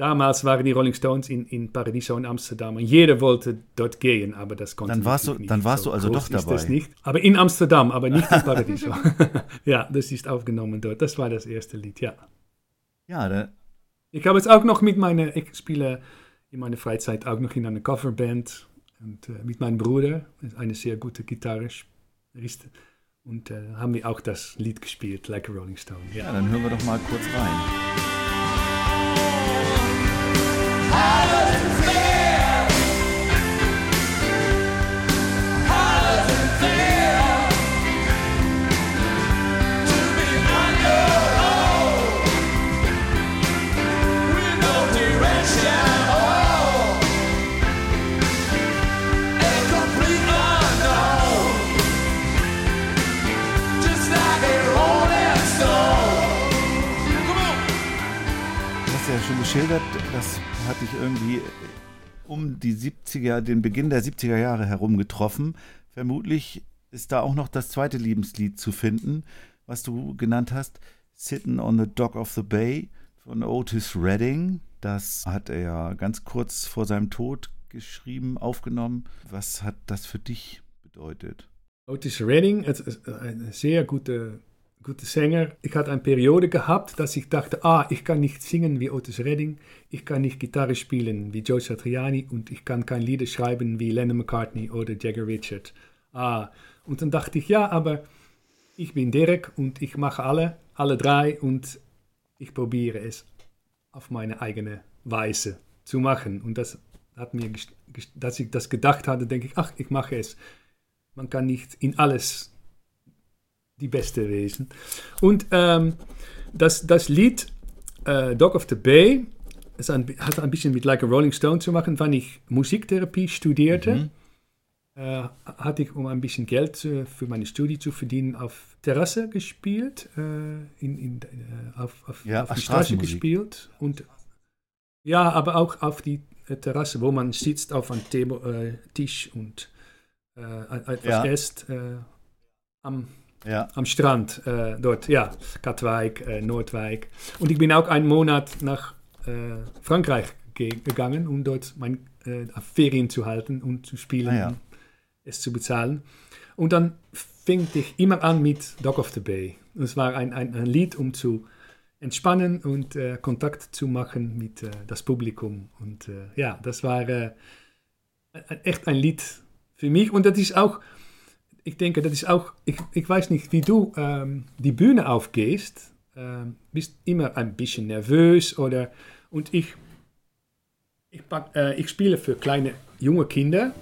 Damals waren die Rolling Stones in, in Paradiso in Amsterdam und jeder wollte dort gehen, aber das konnte Dann warst du- nicht. dann warst du also doch ist das dabei. nicht. Aber in Amsterdam, aber nicht in Paradiso. ja, das ist aufgenommen dort. Das war das erste Lied, ja. ja, da, Ich habe es auch noch mit meiner, ich spiele in meiner Freizeit auch noch in einer Coverband und äh, mit meinem Bruder, eine sehr gute Gitarrist. Und äh, haben wir auch das Lied gespielt, Like a Rolling Stone. ja, Ja. dann hören wir doch mal kurz rein. Geschildert, das hat dich irgendwie um die 70er, den Beginn der 70er Jahre herum getroffen. Vermutlich ist da auch noch das zweite Lebenslied zu finden, was du genannt hast, Sitting on the Dock of the Bay von Otis Redding. Das hat er ja ganz kurz vor seinem Tod geschrieben, aufgenommen. Was hat das für dich bedeutet? Otis Redding, het is ein sehr guter, guter Sänger. Ich hatte eine Periode gehabt, dass ich dachte, ah, ich kann nicht singen wie Otis Redding, ich kann nicht Gitarre spielen wie Joe Satriani und ich kann kein Lieder schreiben wie Lennon McCartney oder Jagger Richard. Ah, und dann dachte ich, ja, aber ich bin Derek und ich mache alle, alle drei und ich probiere es auf meine eigene Weise zu machen. Und das hat mir, dass ich das gedacht hatte, denke ich, ach, ich mache es. Man kann nicht in alles die Beste lesen. Und ähm, das, das Lied äh, Dog of the Bay es ein, hat ein bisschen mit Like a Rolling Stone zu machen. Wenn ich Musiktherapie studierte, äh, hatte ich, um ein bisschen Geld äh, für meine Studie zu verdienen, auf Terrasse gespielt, äh, in, in, äh, auf, auf, Ja, auf die Straße gespielt. Und, ja, aber auch auf die Terrasse, wo man sitzt auf einem äh, Tisch und äh, etwas Ja. isst äh, am, Ja. am Strand äh, dort, ja, Katwijk, äh, Noordwijk. Und ich bin auch einen Monat nach äh, Frankreich ge gegangen, um dort meine äh, Ferien zu halten und zu spielen, Ah, ja. und es zu bezahlen. Und dann fing ich immer an mit Dog of the Bay. Und es war ein, ein, ein Lied, um zu entspannen und äh, Kontakt zu machen mit äh, das Publikum. Und ja, das war äh, ein- echt ein Lied für mich. Und das ist auch, ich denke, das ist auch, ich, ich weiß nicht, wie du ähm, die Bühne aufgehst, ähm, bist immer ein bisschen nervös oder, und ich, ich, pack, äh, ich spiele für kleine, junge Kinder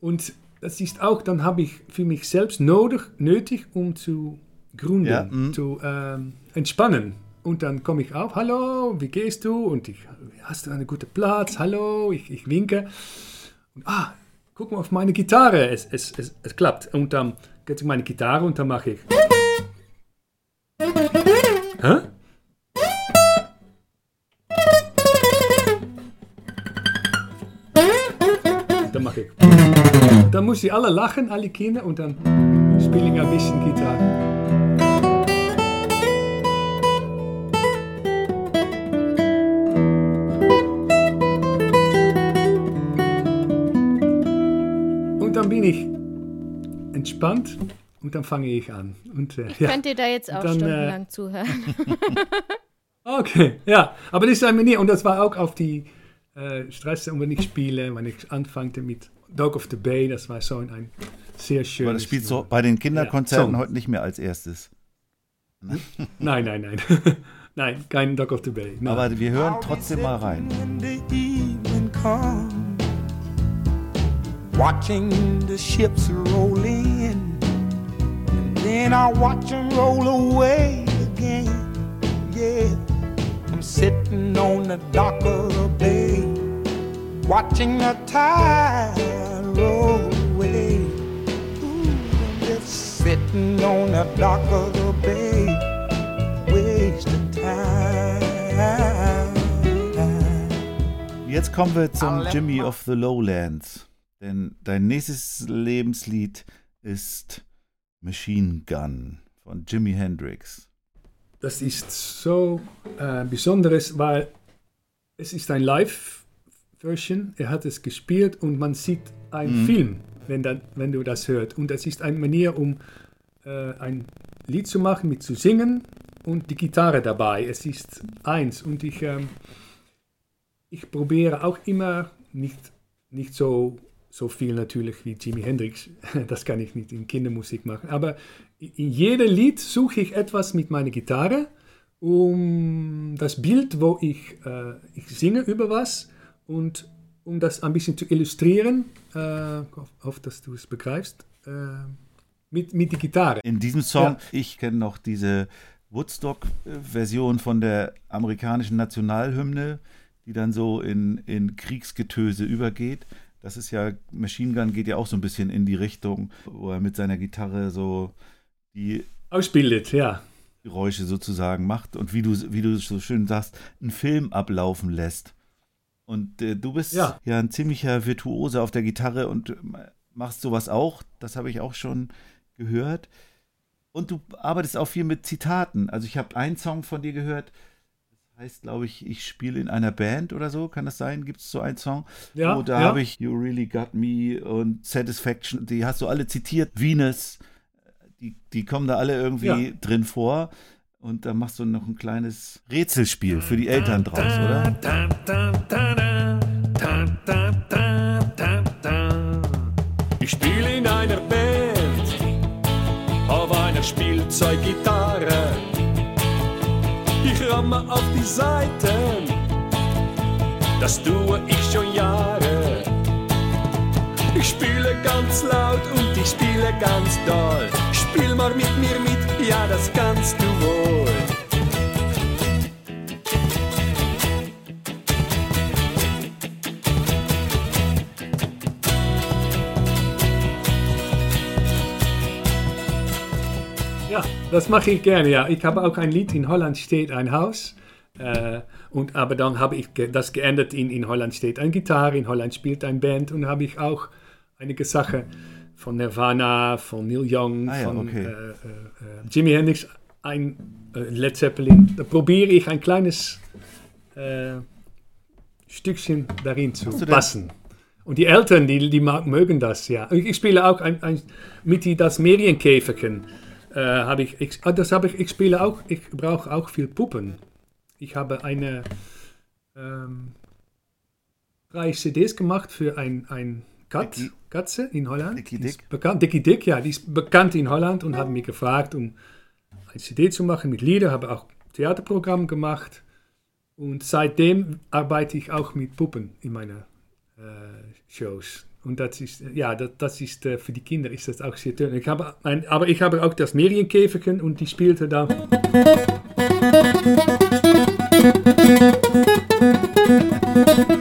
und das ist auch, dann habe ich für mich selbst nodig, nötig, um zu gründen, Ja, mm. zu ähm, entspannen. Und dann komme ich auf, hallo, wie gehst du? Und ich, hast du einen guten Platz? Hallo, ich, ich winke. Und, ah, guck mal auf meine Gitarre, es, es, es, es klappt. Und dann geht ich meine Gitarre und dann mache ich. Hä? Dann mache ich. Dann muss sie alle lachen, alle Kinder, und dann spiele ich ein bisschen Gitarre. Bin ich entspannt und dann fange ich an. Und, äh, Ich ja. könnte dir da jetzt auch Dann, äh, stundenlang zuhören. Okay, ja, aber das ist eine Manier und das war auch auf die äh, Stress, und wenn ich spiele, wenn ich anfangte mit Dog of the Bay, das war so ein, ein sehr schönes. Aber das spielst du bei den Kinderkonzerten Ja, heute nicht mehr als erstes. Nein, nein, nein. nein, kein Dog of the Bay. Nein. Aber wir hören trotzdem mal rein. Watching the ships roll in, and then I watch them roll away again. Yeah, I'm sitting on the dock of the bay, watching the tide roll away. Ooh, I'm just sitting on the dock of the bay, wasting time. Jetzt kommen wir zum Jimmy of the Lowlands. Denn dein nächstes Lebenslied ist Machine Gun von Jimi Hendrix. Das ist so äh, Besonderes, weil es ist ein Live-Version. Er hat es gespielt und man sieht einen Film, wenn, dann, wenn du das hörst. Und es ist eine Manier, um äh, ein Lied zu machen, mit zu singen und die Gitarre dabei. Es ist eins und ich, ähm, ich probiere auch immer nicht, nicht so, so viel natürlich wie Jimi Hendrix. Das kann ich nicht in Kindermusik machen. Aber in jedem Lied suche ich etwas mit meiner Gitarre, um das Bild, wo ich, äh, ich singe über was und um das ein bisschen zu illustrieren, äh, hoffe, dass du es begreifst, äh, mit, mit der Gitarre. In diesem Song, Ja. ich kenne noch diese Woodstock-Version von der amerikanischen Nationalhymne, die dann so in, in Kriegsgetöse übergeht. Das ist ja, Machine Gun geht ja auch so ein bisschen in die Richtung, wo er mit seiner Gitarre so die Ausbildet, ja. Geräusche sozusagen macht und wie du, wie du so schön sagst, einen Film ablaufen lässt. Und äh, du bist ja. Ja. ein ziemlicher Virtuose auf der Gitarre und äh, machst sowas auch. Das habe ich auch schon gehört. Und du arbeitest auch viel mit Zitaten. Also ich habe einen Song von dir gehört, heißt, glaube ich, ich spiele in einer Band oder so. Kann das sein? Gibt es so einen Song? Ja, oh, da ja. habe ich You Really Got Me und Satisfaction. Die hast du alle zitiert. Venus. Die, die kommen da alle irgendwie Ja. drin vor. Und da machst du noch ein kleines Rätselspiel für die Eltern draus, oder? Ich spiele in einer Band auf einer Spielzeuggitarre. Auf die Saiten, das tue ich schon Jahre. Ich spiele ganz laut und ich spiele ganz doll. Spiel mal mit mir mit, ja, das kannst du wohl. Das mache ich gerne, ja. Ich habe auch ein Lied, in Holland steht ein Haus. Äh, und, aber dann habe ich das geändert. In, in Holland steht eine Gitarre, in Holland spielt ein Band und habe ich auch einige Sachen von Nirvana, von Neil Young, Ah ja, von okay. äh, äh, äh, Jimi Hendrix, ein äh, Led Zeppelin. Da probiere ich ein kleines äh, Stückchen darin zu passen. Und die Eltern, die, die mögen das, ja. Ich, spiele auch ein, ein, mit die, das Marienkäferchen. Äh, habe ich, ich, ah, das habe ich, ich spiele auch, ich brauche auch viel Puppen. Ich habe eine ähm, drei CDs gemacht für ein, ein Kat, Katze in Holland. Die ist Dick? Bekannt, Dickie Dick, ja, die ist bekannt in Holland und hat mich gefragt, um ein CD zu machen mit Lieder, habe auch Theaterprogramm gemacht. Und seitdem arbeite ich auch mit Puppen in meinen äh, Shows. Und das ist, ja, das, das ist äh, für die Kinder ist das auch sehr schön. Ich habe ein, aber ich habe auch das Marienkäferchen und die spielte dann.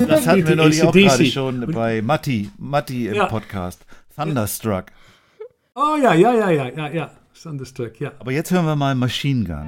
Das hatten wir Die neulich auch gerade schon bei Matti, Matti im Ja. Podcast. Thunderstruck. Oh ja, ja, ja, ja, ja, ja. Thunderstruck, ja. Aber jetzt hören wir mal Machine Gun.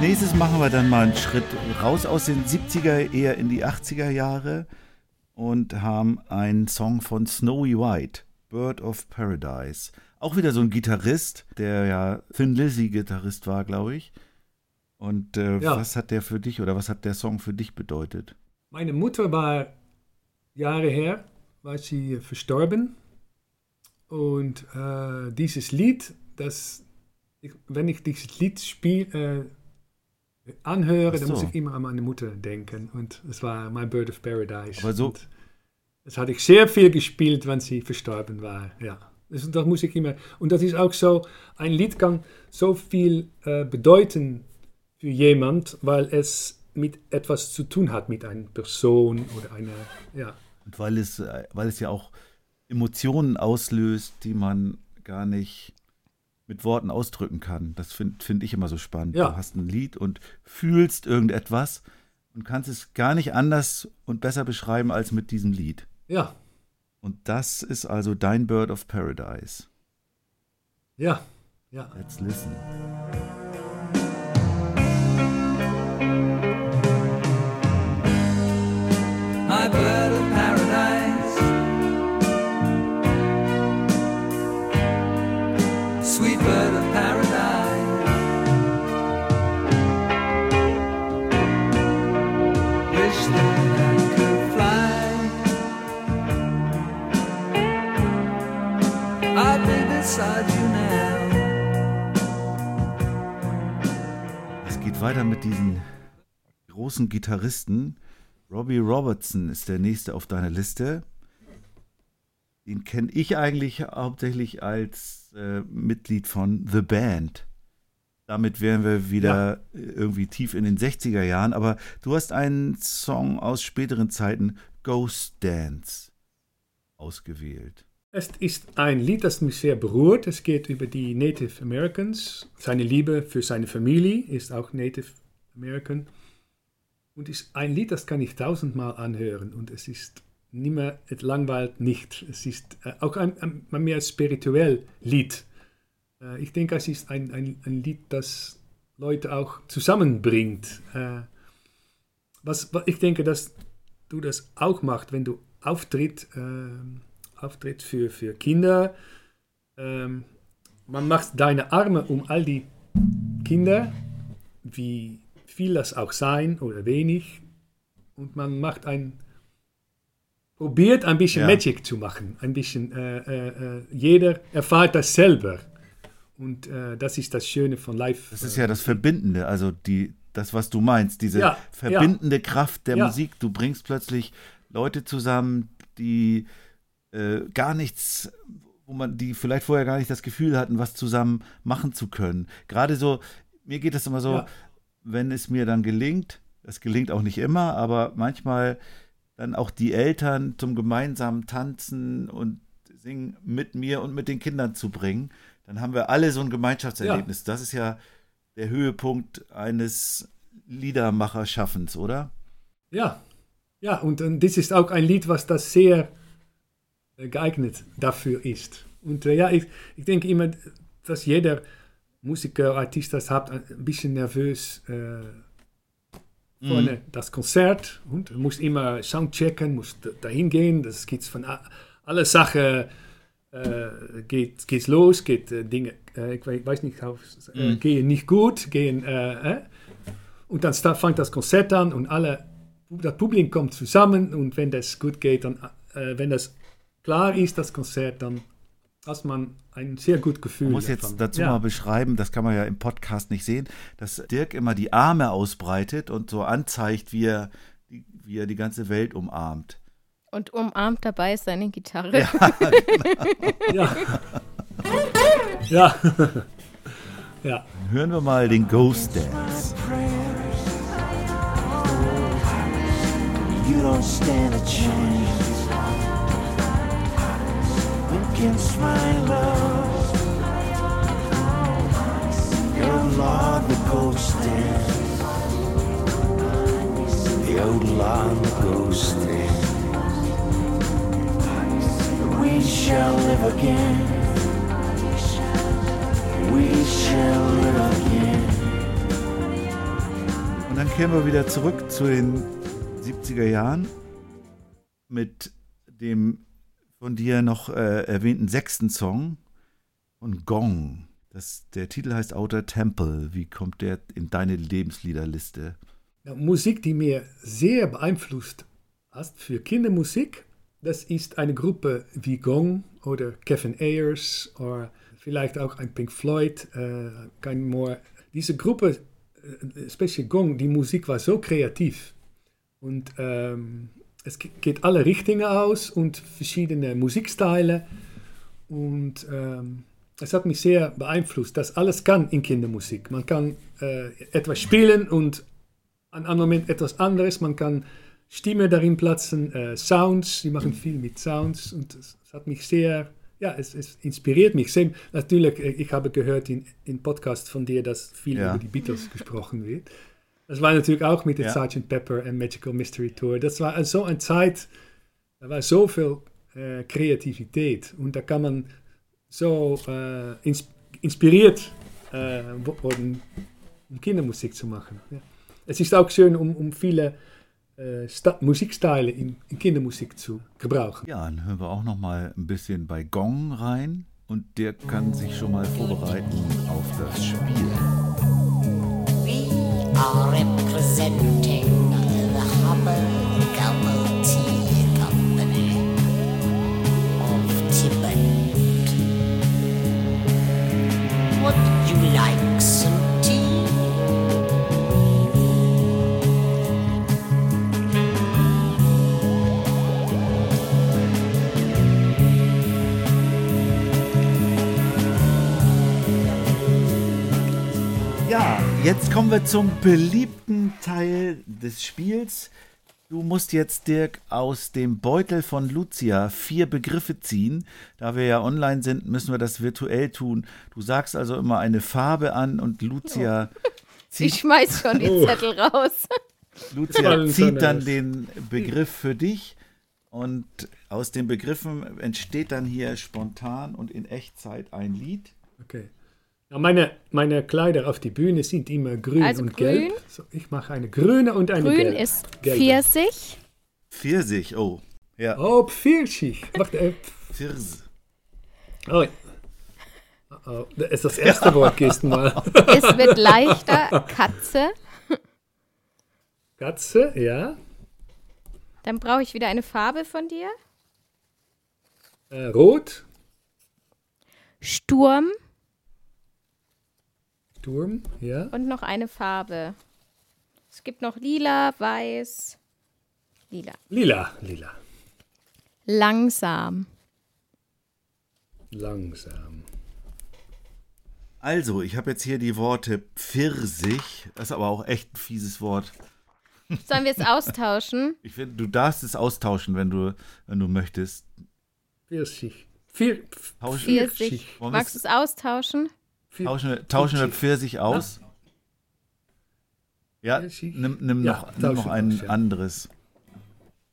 Als nächstes machen wir dann mal einen Schritt raus aus den 70er, eher in die 80er Jahre und haben einen Song von Snowy White, Bird of Paradise. Auch wieder so ein Gitarrist, der ja Thin Lizzy Gitarrist war, glaube ich. Und äh, Ja. was hat der für dich oder was hat der Song für dich bedeutet? Meine Mutter war Jahre her, war sie verstorben. Und äh, dieses Lied, das, ich, wenn ich dieses Lied spiel, äh, anhöre, Ach dann so. muss ich immer an meine Mutter denken. Und es war My Bird of Paradise. Aber so- Und das hatte ich sehr viel gespielt, wenn sie verstorben war. Ja. Das, das muss ich immer. Und das ist auch so, ein Lied kann so viel äh, bedeuten für jemand, weil es mit etwas zu tun hat, mit einer Person oder einer, ja. Und weil es, äh, weil es ja auch Emotionen auslöst, die man gar nicht mit Worten ausdrücken kann. Das finde find ich immer so spannend. Ja. Du hast ein Lied und fühlst irgendetwas und kannst es gar nicht anders und besser beschreiben als mit diesem Lied. Ja, Und das ist also dein Bird of Paradise. ja, ja. Let's listen. Diesen großen Gitarristen. Robbie Robertson ist der nächste auf deiner Liste. Den kenne ich eigentlich hauptsächlich als äh, Mitglied von The Band. Damit wären wir wieder äh, irgendwie tief in den 60er Jahren. Aber du hast einen Song aus späteren Zeiten, Ghost Dance, ausgewählt. Es ist ein Lied, das mich sehr berührt. Es geht über die Native Americans. Seine Liebe für seine Familie ist auch Native American. Und ist ein Lied, das kann ich tausendmal anhören. Und es ist nimmer, es langweilt nicht. Es ist äh, auch ein, ein, mehr spirituell Lied. Äh, ich denke, es ist ein, ein, ein Lied, das Leute auch zusammenbringt. Äh, was, was ich denke, dass du das auch machst, wenn du auftritt, ähm, auftritt für, für Kinder. Ähm, man macht deine Arme um all die Kinder, wie viel das auch sein oder wenig. Und man macht ein, probiert ein bisschen Ja. Magic zu machen. Ein bisschen, äh, äh, äh, jeder erfahrt das selber. Und äh, das ist das Schöne von Live. Das ist ja das Verbindende, also die, das, was du meinst, diese Ja, verbindende Kraft der Ja. Musik. Du bringst plötzlich Leute zusammen, die äh, gar nichts, wo man, die vielleicht vorher gar nicht das Gefühl hatten, was zusammen machen zu können. Gerade so mir geht es immer so, Ja. Wenn es mir dann gelingt, es gelingt auch nicht immer, aber manchmal dann auch die Eltern zum gemeinsamen Tanzen und Singen mit mir und mit den Kindern zu bringen, dann haben wir alle so ein Gemeinschaftserlebnis. Das ist ja der Höhepunkt eines Liedermacherschaffens, oder? Ja, ja, und, und das ist auch ein Lied, was das sehr äh, geeignet dafür ist. Und äh, ja, ich, ich denke immer, dass jeder Musiker, Artist das hat, ein bisschen nervös äh, vorne das Konzert und muss immer Soundchecken, muss d- dahin gehen. Das geht von alle Sachen äh, geht geht's los, geht äh, Dinge, äh, ich wei- weiß nicht, auf, äh, gehen nicht gut, gehen äh, äh, und dann sta- fängt das Konzert an und alle das Publikum kommt zusammen und wenn das gut geht, dann wenn das klar ist, das Konzert, dann hat man ein sehr gutes Gefühl. Ich muss davon. jetzt dazu ja. mal beschreiben, das kann man ja im Podcast nicht sehen, dass Dirk immer die Arme ausbreitet und so anzeigt, wie er, wie er die ganze Welt umarmt. Und umarmt dabei seine Gitarre. Ja. ja. ja. Hören wir mal den Ghost Dance. You don't stand a chance against my love. Your Lord, the ghost dance. Your Lord, the ghost dance. We shall live again. We shall live again. Und dann kehren wir wieder zurück zu den 70er Jahren mit dem von dir noch äh, erwähnten sechsten Song von Gong. Das, der Titel heißt Outer Temple. Wie kommt der in deine Lebensliederliste? Ja, Musik, die mir sehr beeinflusst hat für Kindermusik, das ist eine Gruppe wie Gong oder Kevin Ayers oder vielleicht auch ein Pink Floyd, äh, kein more. Diese Gruppe, äh, especially Gong, die Musik war so kreativ und ähm, es ge- geht alle Richtungen aus und verschiedene Musikstile und ähm, es hat mich sehr beeinflusst, dass alles kann in Kindermusik. Man kann äh, etwas spielen und an einem Moment etwas anderes. Man kann Stimme darin platzen, äh, Sounds, sie machen viel mit Sounds und es, es hat mich sehr, ja, es, es inspiriert mich. Sehr, natürlich, äh, ich habe gehört in, in Podcast von dir, dass viel Ja. über die Beatles gesprochen wird. Das war natürlich auch mit der Ja. Sgt. Pepper and Magical Mystery Tour. Das war so eine Zeit, da war so viel äh, Kreativität und da kann man so äh, ins, inspiriert äh, worden, um Kindermusik zu machen. Ja. Es ist auch schön, um, um viele äh, Musikstile in, in Kindermusik zu gebrauchen. Ja, dann hören wir auch noch mal ein bisschen bei Gong rein und der kann sich schon mal vorbereiten auf das Spiel. Are representing the Hubble Gubble Company of Tibet. What would you like jetzt kommen wir zum beliebten Teil des Spiels. Du musst jetzt, Dirk, aus dem Beutel von Lucia vier Begriffe ziehen. Da wir ja online sind, müssen wir das virtuell tun. Du sagst also immer eine Farbe an und Lucia Ich zieht, schmeiß schon die Zettel raus. Lucia zieht dann den Begriff für dich. Und aus den Begriffen entsteht dann hier spontan und in Echtzeit ein Lied. Okay. Ja, meine, meine Kleider auf die Bühne sind immer grün Also und grün. gelb. So, ich mache eine grüne und eine Grün gelbe. ist Gelbe. Pfirsich. Pfirsich, oh. Ja, Oh, Pfirsich. Warte, äh, Pfirs. oh. Oh, das ist das erste Wort gestern mal. Es wird leichter. Katze. Katze, ja. Dann brauche ich wieder eine Farbe von dir. Äh, rot, Sturm Sturm, ja. und noch eine Farbe. Es gibt noch lila, weiß, lila. Lila, lila. Langsam. Langsam. Also, ich habe jetzt hier die Worte Pfirsich. Das ist aber auch echt ein fieses Wort. Sollen wir es austauschen? Ich finde, du darfst es austauschen, wenn du, wenn du möchtest. Pfirsich. Pfirsich. Wir Magst du es- es austauschen? Tauschen, wir- tauschen wir Pfirsich aus? Ja, Pfirsich. nimm, nimm Ja, noch, nimm noch ein aus, ja. anderes.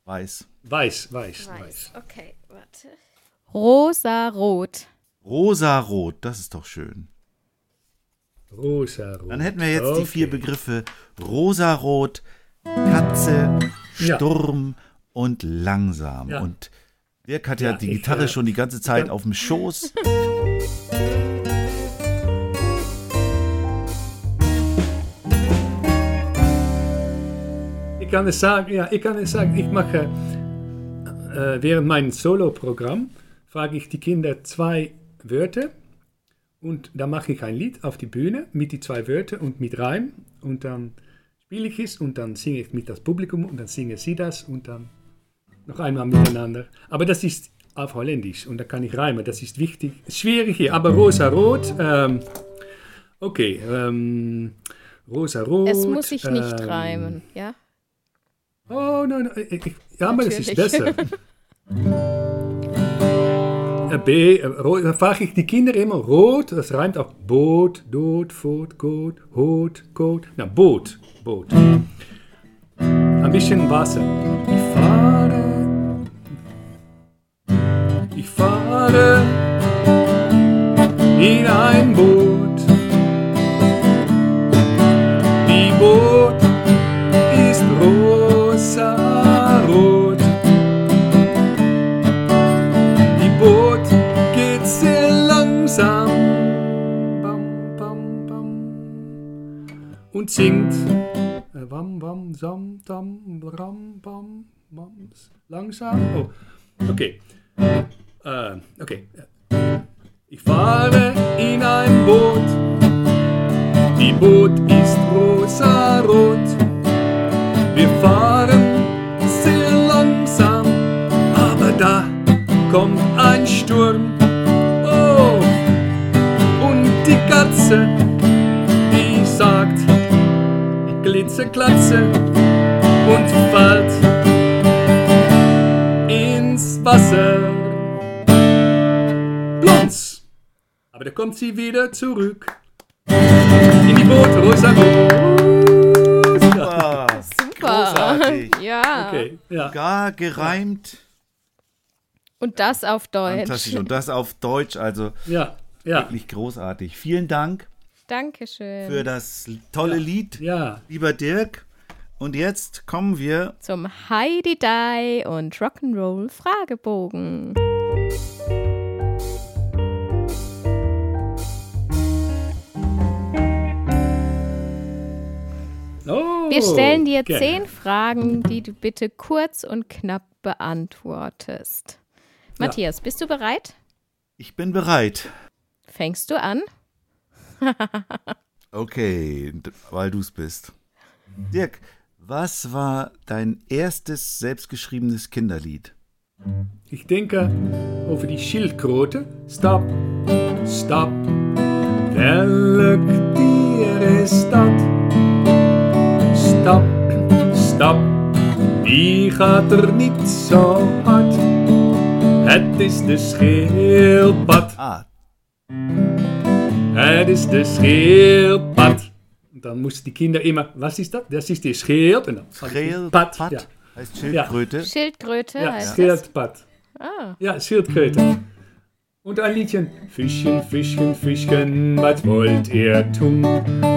Weiß. Weiß, weiß, weiß. Okay, warte. Rosa-rot. Rosarot, das ist doch schön. Rosa, rot. Dann hätten wir jetzt die Okay. vier Begriffe Rosarot, Katze, Ja. Sturm und langsam. Ja. Und Dirk hat ja, Ja, die ich, Gitarre äh, schon die ganze Zeit auf dem Schoß. Ich kann es sagen, ja, ich kann es sagen, ich mache äh, während meinem Solo-Programm, frage ich die Kinder zwei Wörter und dann mache ich ein Lied auf die Bühne mit die zwei Wörtern und mit Reim und dann spiele ich es und dann singe ich mit das Publikum und dann singen sie das und dann noch einmal miteinander. Aber das ist auf Holländisch und da kann ich reimen, das ist wichtig. Schwierig hier, aber rosa-rot, ähm, okay, ähm, rosa-rot. Es muss sich nicht ähm, reimen, ja? Oh, nein, nein, ich, ich, ja, aber das ist besser. Äh, B, äh, frage ich die Kinder immer rot, das reimt auch Boot, Dot, Foot, Goat, Hot, Goat. Na, Boot, Boot. Ein bisschen Wasser. Ich fahre, ich fahre in ein Boot. Und singt äh, wam, wam, sam, dam, ram, bam, bam, langsam. Oh, okay. Äh, okay. Ich fahre in ein Boot. Die Boot ist rosa-rot. Wir fahren sehr langsam, aber da kommt ein Sturm. Oh, und die Katze, die sagt Glitze, Glatze und fällt ins Wasser. Plons! Aber da kommt sie wieder zurück. In die Boot, rosa-rot. Ah, Super. Großartig. Ja. Okay, ja. gar gereimt. Und das auf Deutsch. Fantastisch. Und das auf Deutsch, also Ja, ja, wirklich großartig. Vielen Dank Dankeschön. für das tolle Lied, ja. lieber Dirk. Und jetzt kommen wir Zum Heidi Die und Rock'n'Roll Fragebogen. Oh, Wir stellen dir gerne. zehn Fragen, die du bitte kurz und knapp beantwortest. Matthias, bist du bereit? Ich bin bereit. Fängst du an? Okay, weil du es bist. Dirk, was war dein erstes selbstgeschriebenes Kinderlied? Ich denke over die Schildkröte. Stop, stop. Welk dier is dat? Stop, stop. Die gaat er niet zo hard. Het is de schildpad. Ah, Het is de schildpad. Und dann mussten die Kinder immer, was ist das? Das ist die Schild. Und dann Schildpad Ja, heißt Schildkröte. Schildkröte ja heißt das. Schildpad. Ah. Ja, Schildkröte. Und ein Liedchen. Fischchen, Fischchen, Fischchen, was wollt ihr tun?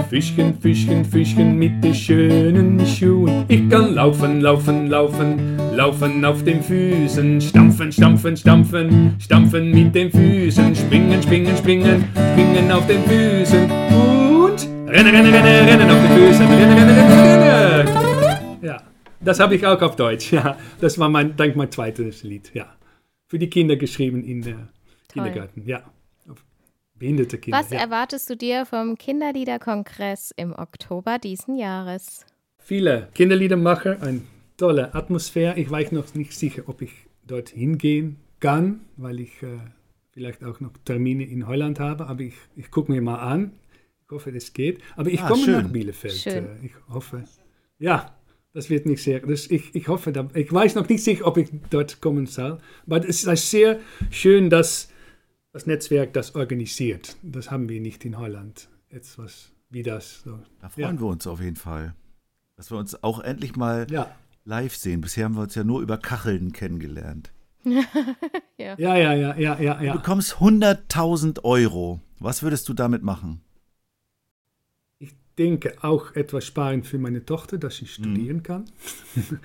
Fischchen, Fischchen, Fischchen mit den schönen Schuhen. Ich kann laufen, laufen, laufen, laufen auf den Füßen. Stampfen, stampfen, stampfen, stampfen mit den Füßen. Springen, springen, springen, springen auf den Füßen. Und rennen, rennen, rennen, rennen auf den Füßen. Rennen, rennen, rennen, rennen. Ja, das habe ich auch auf Deutsch. Ja, das war mein, denk mein zweites Lied. Ja, für die Kinder geschrieben in der Kindergarten. Ja, auf behinderte Kinder. Was ja. erwartest du dir vom Kinderliederkongress im Oktober diesen Jahres? Viele Kinderlieder machen, eine tolle Atmosphäre. Ich weiß noch nicht sicher, ob ich dorthin gehen kann, weil ich äh, vielleicht auch noch Termine in Holland habe, aber ich, ich gucke mir mal an. Ich hoffe, das geht. Aber ich Ah, komme schön. nach Bielefeld. Schön. Äh, Ich hoffe. Ja, das wird nicht sehr. Das, ich, ich hoffe, da, ich weiß noch nicht sicher, ob ich dort kommen soll. Aber es ist sehr schön, dass das Netzwerk das organisiert. Das haben wir nicht in Holland. Etwas wie das. So. Da freuen Ja. wir uns auf jeden Fall. Dass wir uns auch endlich mal Ja. live sehen. Bisher haben wir uns ja nur über Kacheln kennengelernt. Ja, ja, ja, ja, ja, Du ja. bekommst 100.000 Euro. Was würdest du damit machen? Ich denke auch etwas sparen für meine Tochter, dass sie studieren kann.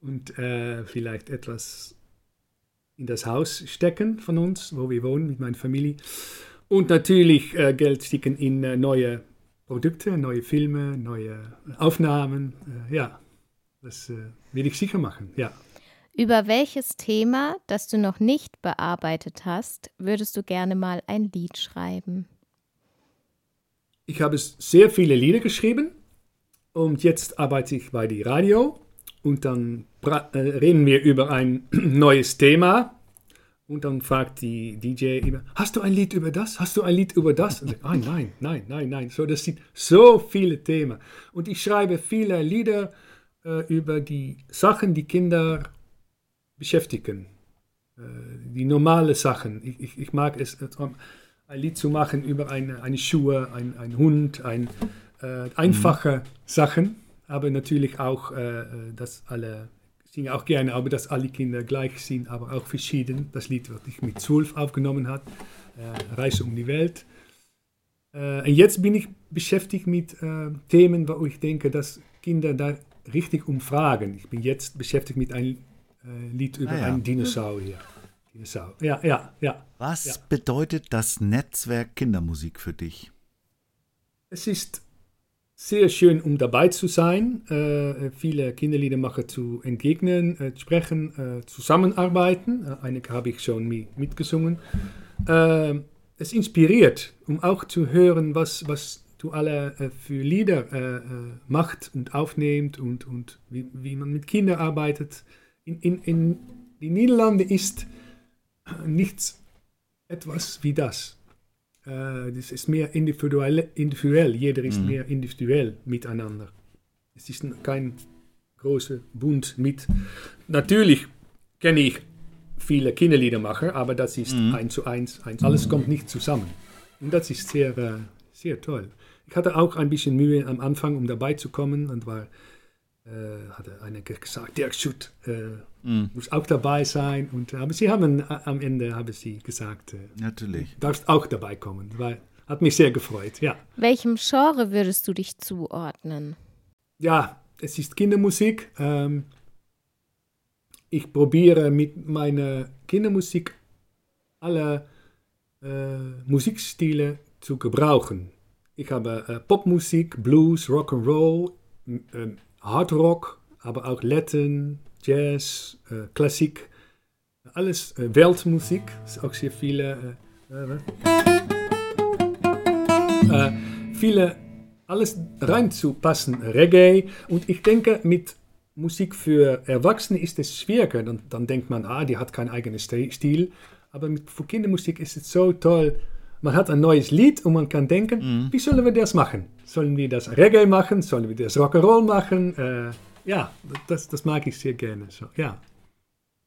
Und äh, vielleicht etwas in das Haus stecken von uns, wo wir wohnen mit meiner Familie. Und natürlich äh, Geld stecken in äh, neue Produkte, neue Filme, neue Aufnahmen. Äh, ja, das äh, will ich sicher machen, ja. Über welches Thema, das du noch nicht bearbeitet hast, würdest du gerne mal ein Lied schreiben? Ich habe sehr viele Lieder geschrieben und jetzt arbeite ich bei die Radio und dann äh, reden wir über ein neues Thema und dann fragt die DJ immer, hast du ein Lied über das? Hast du ein Lied über das? Und ich, ah, nein, nein, nein, nein. So, das sind so viele Themen. Und ich schreibe viele Lieder äh, über die Sachen, die Kinder beschäftigen. Äh, die normale Sachen. Ich, ich, ich mag es, äh, ein Lied zu machen über eine, eine Schuhe, ein, ein Hund, ein, äh, einfache Sachen, aber natürlich auch, äh, äh, dass alle, ich singe auch gerne, aber dass alle Kinder gleich sind, aber auch verschieden. Das Lied, was ich mit zwölf aufgenommen habe, äh, Reise um die Welt. Äh, und jetzt bin ich beschäftigt mit äh, Themen, wo ich denke, dass Kinder da richtig umfragen. Ich bin jetzt beschäftigt mit einem äh, Lied über Ah ja. einen Dinosaurier. Dinosaurier. Ja, ja, ja. Was Ja. bedeutet das Netzwerk Kindermusik für dich? Es ist sehr schön, um dabei zu sein, äh, viele Kinderliedermacher zu entgegnen, äh, sprechen, äh, zusammenarbeiten. Äh, einige habe ich schon mi mitgesungen. Äh, es inspiriert, um auch zu hören, was, was du alle äh, für Lieder äh, macht und aufnehmt und, und wie, wie man mit Kindern arbeitet. In, in, in die Niederlande ist nichts etwas wie das. Äh, das ist mehr individuell, individuell. Jeder ist mehr individuell miteinander. Es ist kein großer Bund mit. Natürlich kenne ich viele Kinderliedermacher, aber das ist eins zu eins, eins. Alles kommt nicht zusammen. Und das ist sehr, äh, sehr toll. Ich hatte auch ein bisschen Mühe am Anfang, um dabei zu kommen und war, hatte einer gesagt, Dirk Schutt äh, muss auch dabei sein. Und, aber sie haben, äh, am Ende haben sie gesagt, äh, Natürlich. darfst auch dabei kommen. Weil, hat mich sehr gefreut, ja. Welchem Genre würdest du dich zuordnen? Ja, es ist Kindermusik. Ähm, ich probiere mit meiner Kindermusik alle äh, Musikstile zu gebrauchen. Ich habe äh, Popmusik, Blues, Rock'n'Roll, m- Hard Rock, aber auch Latin, Jazz, äh, Klassik. Alles äh, Weltmusik, ist auch sehr viele. Äh, äh, äh, viele, alles reinzupassen, Reggae. Und ich denke, mit Musik für Erwachsene ist es schwieriger. Dann, dann denkt man, ah, die hat keinen eigenen Sti- Stil. Aber mit, für Kindermusik ist es so toll. Man hat ein neues Lied und man kann denken, wie sollen wir das machen? Sollen wir das Reggae machen? Sollen wir das Rock'n'Roll machen? Äh, ja, das, das mag ich sehr gerne. So, ja.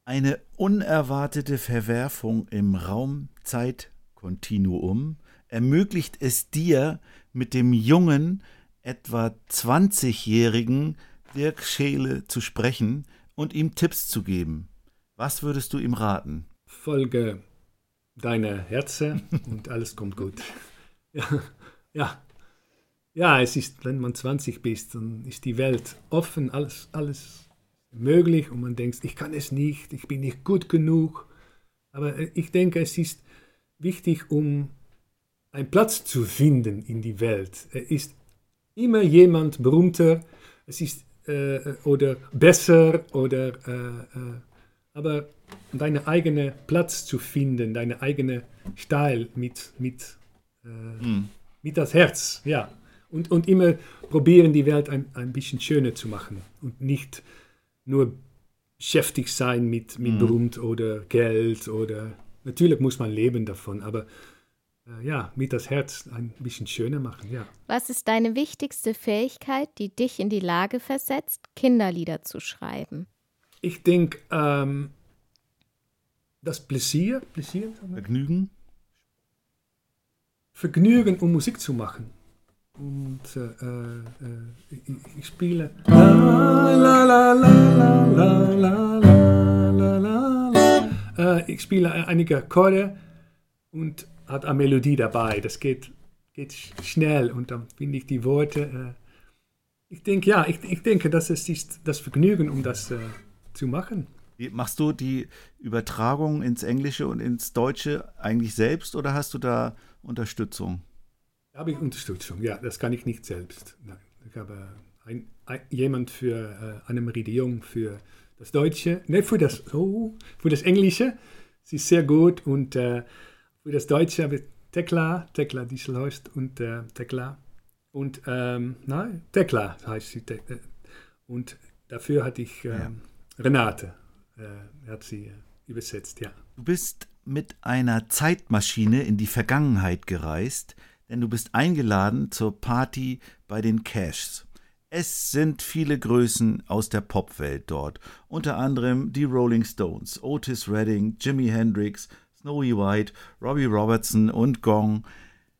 Eine unerwartete Verwerfung im Raum-Zeit-Kontinuum ermöglicht es dir, mit dem jungen, etwa 20-jährigen Dirk Scheele zu sprechen und ihm Tipps zu geben. Was würdest du ihm raten? Folge deiner Herzen und alles kommt gut. Ja, ja. Ja, es ist, wenn man 20 bist, dann ist die Welt offen, alles, alles möglich und man denkt, ich kann es nicht, ich bin nicht gut genug. Aber äh, ich denke, es ist wichtig, um einen Platz zu finden in die Welt. Es ist immer jemand berühmter, es ist äh, oder besser oder äh, äh, aber deinen eigenen Platz zu finden, deine eigene Style mit, mit, äh, mit das Herz, ja. Und, und immer probieren, die Welt ein, ein bisschen schöner zu machen und nicht nur beschäftigt sein mit, mit Berühmt oder Geld oder Natürlich muss man leben davon, aber äh, ja, mit das Herz ein bisschen schöner machen, ja. Was ist deine wichtigste Fähigkeit, die dich in die Lage versetzt, Kinderlieder zu schreiben? Ich denke, ähm, das Pläsier, Pläsier, Vergnügen? Vergnügen, um Musik zu machen und äh, äh, äh, ich, ich, spiele. ich spiele einige Akkorde und hat eine Melodie dabei. Das geht, geht schnell und dann finde ich die Worte. Äh, ich denke, ja, ich, ich denke, das ist das Vergnügen, um das äh, zu machen. Machst du die Übertragung ins Englische und ins Deutsche eigentlich selbst oder hast du da Unterstützung? Habe ich Unterstützung, ja, das kann ich nicht selbst. Nein, ich habe ein, ein, jemand für äh, Annemarie für das Deutsche, ne, für das, oh, für das Englische. Sie ist sehr gut und äh, für das Deutsche habe ich Tekla, Tekla Dieselhorst und äh, Tekla. Und, ähm, nein, Tekla heißt sie. Te äh, und dafür hatte ich Ja. ähm, Renate, äh, hat sie äh, übersetzt, ja. Du bist mit einer Zeitmaschine in die Vergangenheit gereist, denn du bist eingeladen zur Party bei den Cashs. Es sind viele Größen aus der Popwelt dort, unter anderem die Rolling Stones, Otis Redding, Jimi Hendrix, Snowy White, Robbie Robertson und Gong.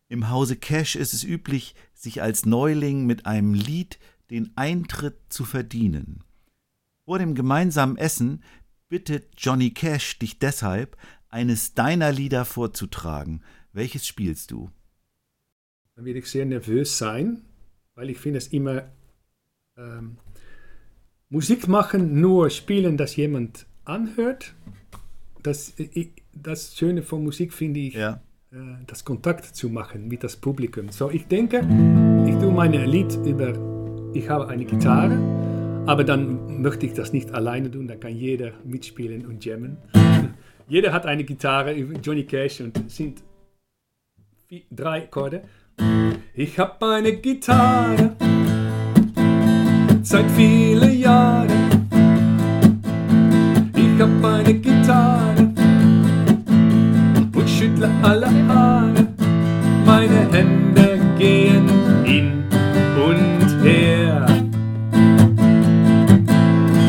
Im Hause Cash ist es üblich, sich als Neuling mit einem Lied den Eintritt zu verdienen. Vor dem gemeinsamen Essen bittet Johnny Cash dich deshalb, eines deiner Lieder vorzutragen. Welches spielst du? Dann werde ich sehr nervös sein, weil ich finde es immer ähm, Musik machen, nur spielen, dass jemand anhört. Das, ich, das Schöne von Musik finde ich, Ja. äh, das Kontakt zu machen mit das Publikum. So, ich denke, ich tue meine Lied über, ich habe eine Gitarre, aber dann möchte ich das nicht alleine tun, da kann jeder mitspielen und jammen. jeder hat eine Gitarre, Johnny Cash, und sind drei Akkorde. Ich hab eine Gitarre seit vielen Jahren. Ich hab eine Gitarre und schüttle alle Haare. Meine Hände gehen hin und her.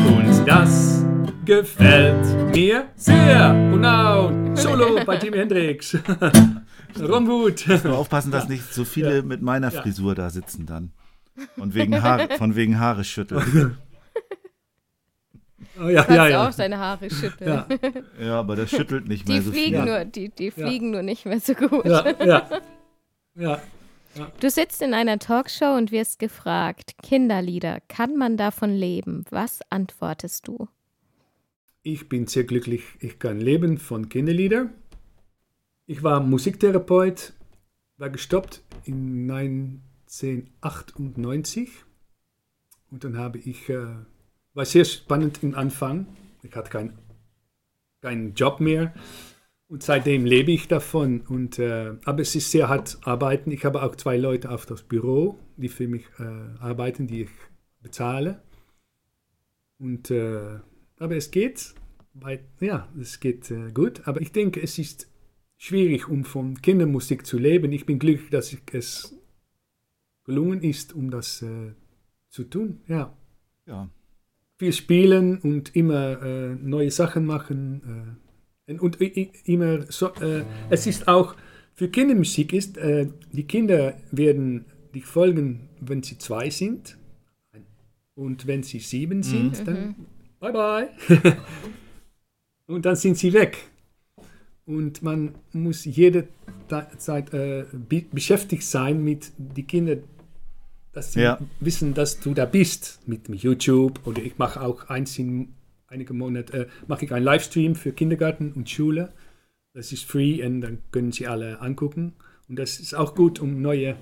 Und das gefällt mir sehr. Und now, Solo bei Jimi Hendrix. Ron Wood. Nur aufpassen, dass nicht so viele Ja. mit meiner Ja. Frisur da sitzen dann. Und wegen Haare, von wegen Haare schütteln. Oh, ja, Kannst ja, ja. auch deine Haare schütteln. Ja. Ja, aber das schüttelt nicht Die mehr so fliegen, viel. nur, die, die Ja. fliegen nur nicht mehr so gut. Ja, ja. ja. Du sitzt in einer Talkshow und wirst gefragt, Kinderlieder, kann man davon leben? Was antwortest du? Ich bin sehr glücklich, ich kann leben von Kinderlieder. Ich war Musiktherapeut, war gestoppt in 1998 und dann habe ich, äh, war sehr spannend im Anfang. Ich hatte keinen keinen Job mehr und seitdem lebe ich davon. Und, äh, aber es ist sehr hart arbeiten. Ich habe auch zwei Leute auf das Büro, die für mich äh, arbeiten, die ich bezahle. Und, äh, aber es geht, weil, ja, es geht äh, gut. Aber ich denke, es ist schwierig, um von Kindermusik zu leben. Ich bin glücklich, dass ich es gelungen ist, um das äh, zu tun. Ja, Ja. viel spielen und immer äh, neue Sachen machen. Äh, und, und i- immer so, äh, es ist auch für Kindermusik ist, äh, die Kinder werden dich folgen, wenn sie zwei sind. Und wenn sie sieben sind, dann bye bye. und dann sind sie weg. Und man muss jede Zeit äh, be beschäftigt sein mit den Kindern, dass sie Ja. wissen, dass du da bist mit YouTube. Oder ich mache auch eins in einigen Monaten, äh, mache ich einen Livestream für Kindergarten und Schule. Das ist free und dann können sie alle angucken. Und das ist auch gut, um neue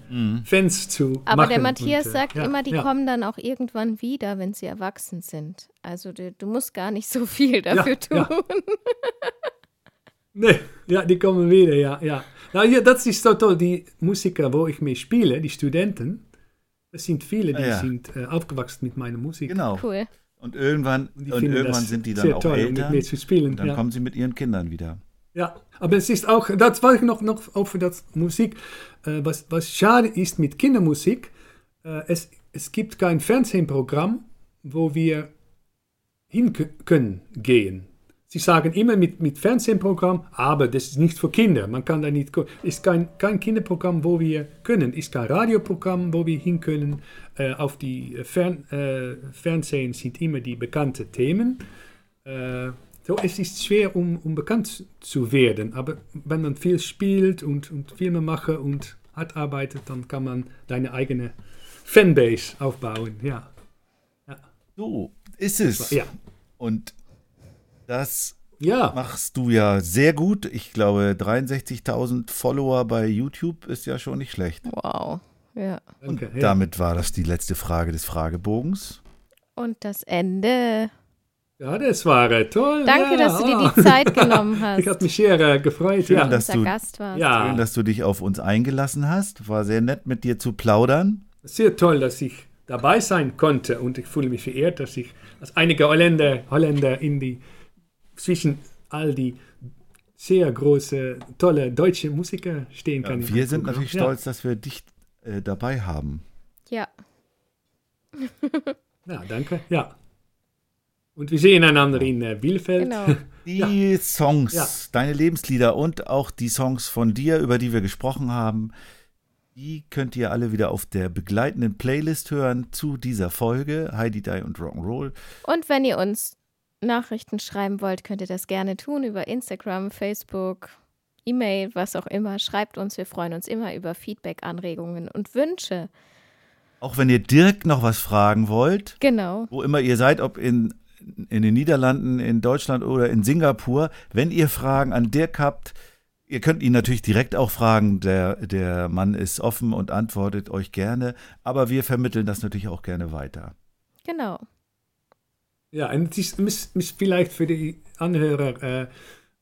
Fans zu Aber machen. der Matthias und, äh, sagt ja, immer, die ja. kommen dann auch irgendwann wieder, wenn sie erwachsen sind. Also du, du musst gar nicht so viel dafür tun. Nee, ja, die kommen wieder, ja, ja. Nou, ja, das ist so toll. Die Musiker, wo ich mit spiele, die Studenten, das sind viele, die Ah, ja. sind äh, aufgewachsen mit meiner Musik. Genau. Cool. Und irgendwann, Und die und irgendwann sind die dann sehr auch toll, älter. mit mir zu spielen. Und dann ja. kommen sie mit ihren Kindern wieder. Ja, aber es ist auch, das war ich noch, noch auch für das Musik, äh, was, was schade ist mit Kindermusik, äh, es, es gibt kein Fernsehprogramm, wo wir hin können gehen. Sie sagen immer mit, mit Fernsehprogramm, aber das ist nicht für Kinder. Man kann da nicht Ist kein, kein Kinderprogramm, wo wir können. Ist kein Radioprogramm, wo wir hin können. Äh, auf die Fern, äh, Fernsehen sind immer die bekannten Themen. Äh, so, es ist schwer, um, um bekannt zu werden. Aber wenn man viel spielt und, und Filme macht und hart arbeitet, dann kann man deine eigene Fanbase aufbauen. Ja. ja. So ist es. Ja. Und das ja. machst du ja sehr gut. Ich glaube, 63.000 Follower bei YouTube ist ja schon nicht schlecht. Wow. Ja. Und Danke, damit war das die letzte Frage des Fragebogens. Und das Ende. Ja, das war toll. Danke, ja. dass du dir die Zeit genommen hast. Ich habe mich sehr äh, gefreut. Schön, ja. dass du, Gast warst. Ja. Schön, dass du dich auf uns eingelassen hast. War sehr nett, mit dir zu plaudern. Sehr toll, dass ich dabei sein konnte und ich fühle mich verehrt, dass ich als einige Holländer, Holländer in die zwischen all die sehr große, tolle deutsche Musiker stehen kann. Ja, wir sind natürlich ja. stolz, dass wir dich äh, dabei haben. Ja. ja, danke. Ja. Und wir sehen einander in äh, Bielefeld. Genau. Die ja. Songs, deine Lebenslieder und auch die Songs von dir, über die wir gesprochen haben, die könnt ihr alle wieder auf der begleitenden Playlist hören zu dieser Folge Heidi Die und Rock'n'Roll. Und wenn ihr uns Nachrichten schreiben wollt, könnt ihr das gerne tun über Instagram, Facebook, E-Mail, was auch immer. Schreibt uns, wir freuen uns immer über Feedback, Anregungen und Wünsche. Auch wenn ihr Dirk noch was fragen wollt, genau. wo immer ihr seid, ob in, in den Niederlanden, in Deutschland oder in Singapur, wenn ihr Fragen an Dirk habt, ihr könnt ihn natürlich direkt auch fragen. Der, der Mann ist offen und antwortet euch gerne, aber wir vermitteln das natürlich auch gerne weiter. Genau. Ja, und es ist, vielleicht für die Anhörer, äh,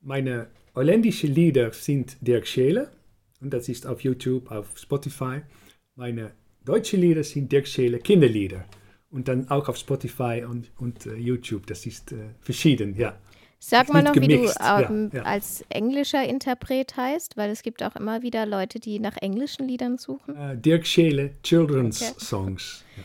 meine holländischen Lieder sind Dirk Scheele und das ist auf YouTube, auf Spotify. Meine deutschen Lieder sind Dirk Scheele Kinderlieder und dann auch auf Spotify und, und uh, YouTube. Das ist uh, verschieden, ja. Sag mal noch, gemixt. wie du ähm, ja, ja. als englischer Interpret heißt, weil es gibt auch immer wieder Leute, die nach englischen Liedern suchen. Uh, Dirk Scheele Children's okay. Songs. Ja.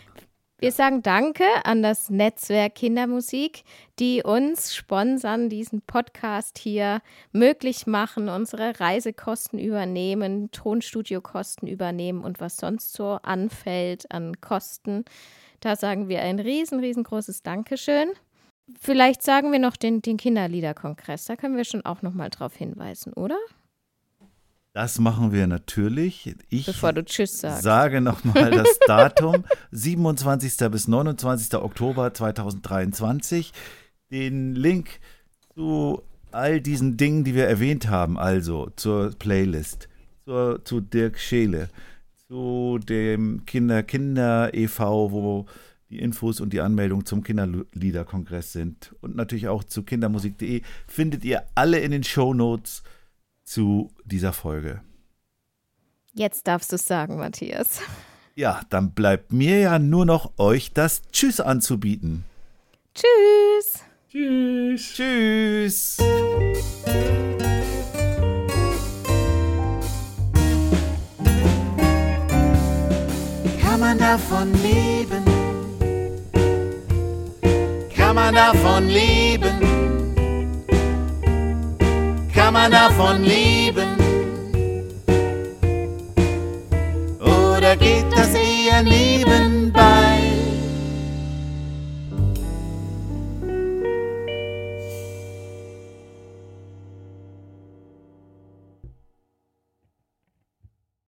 Wir sagen Danke an das Netzwerk Kindermusik, die uns sponsern, diesen Podcast hier möglich machen, unsere Reisekosten übernehmen, Tonstudiokosten übernehmen und was sonst so anfällt an Kosten. Da sagen wir ein riesen, riesengroßes Dankeschön. Vielleicht sagen wir noch den, den Kinderliederkongress. Da können wir schon auch noch mal drauf hinweisen, oder? Das machen wir natürlich. Ich Bevor du Tschüss sagst. sage nochmal das Datum: 27. bis 29. Oktober 2023. Den Link zu all diesen Dingen, die wir erwähnt haben, also zur Playlist, zur, zu Dirk Scheele, zu dem Kinder Kinder e.V., wo die Infos und die Anmeldung zum Kinderliederkongress sind und natürlich auch zu kindermusik.de findet ihr alle in den Show Notes zu dieser Folge. Jetzt darfst du es sagen, Matthias. Ja, dann bleibt mir ja nur noch euch das Tschüss anzubieten. Tschüss. Tschüss. Tschüss. Kann man davon leben? Kann man davon leben? Man davon leben? Oder geht das eher nebenbei?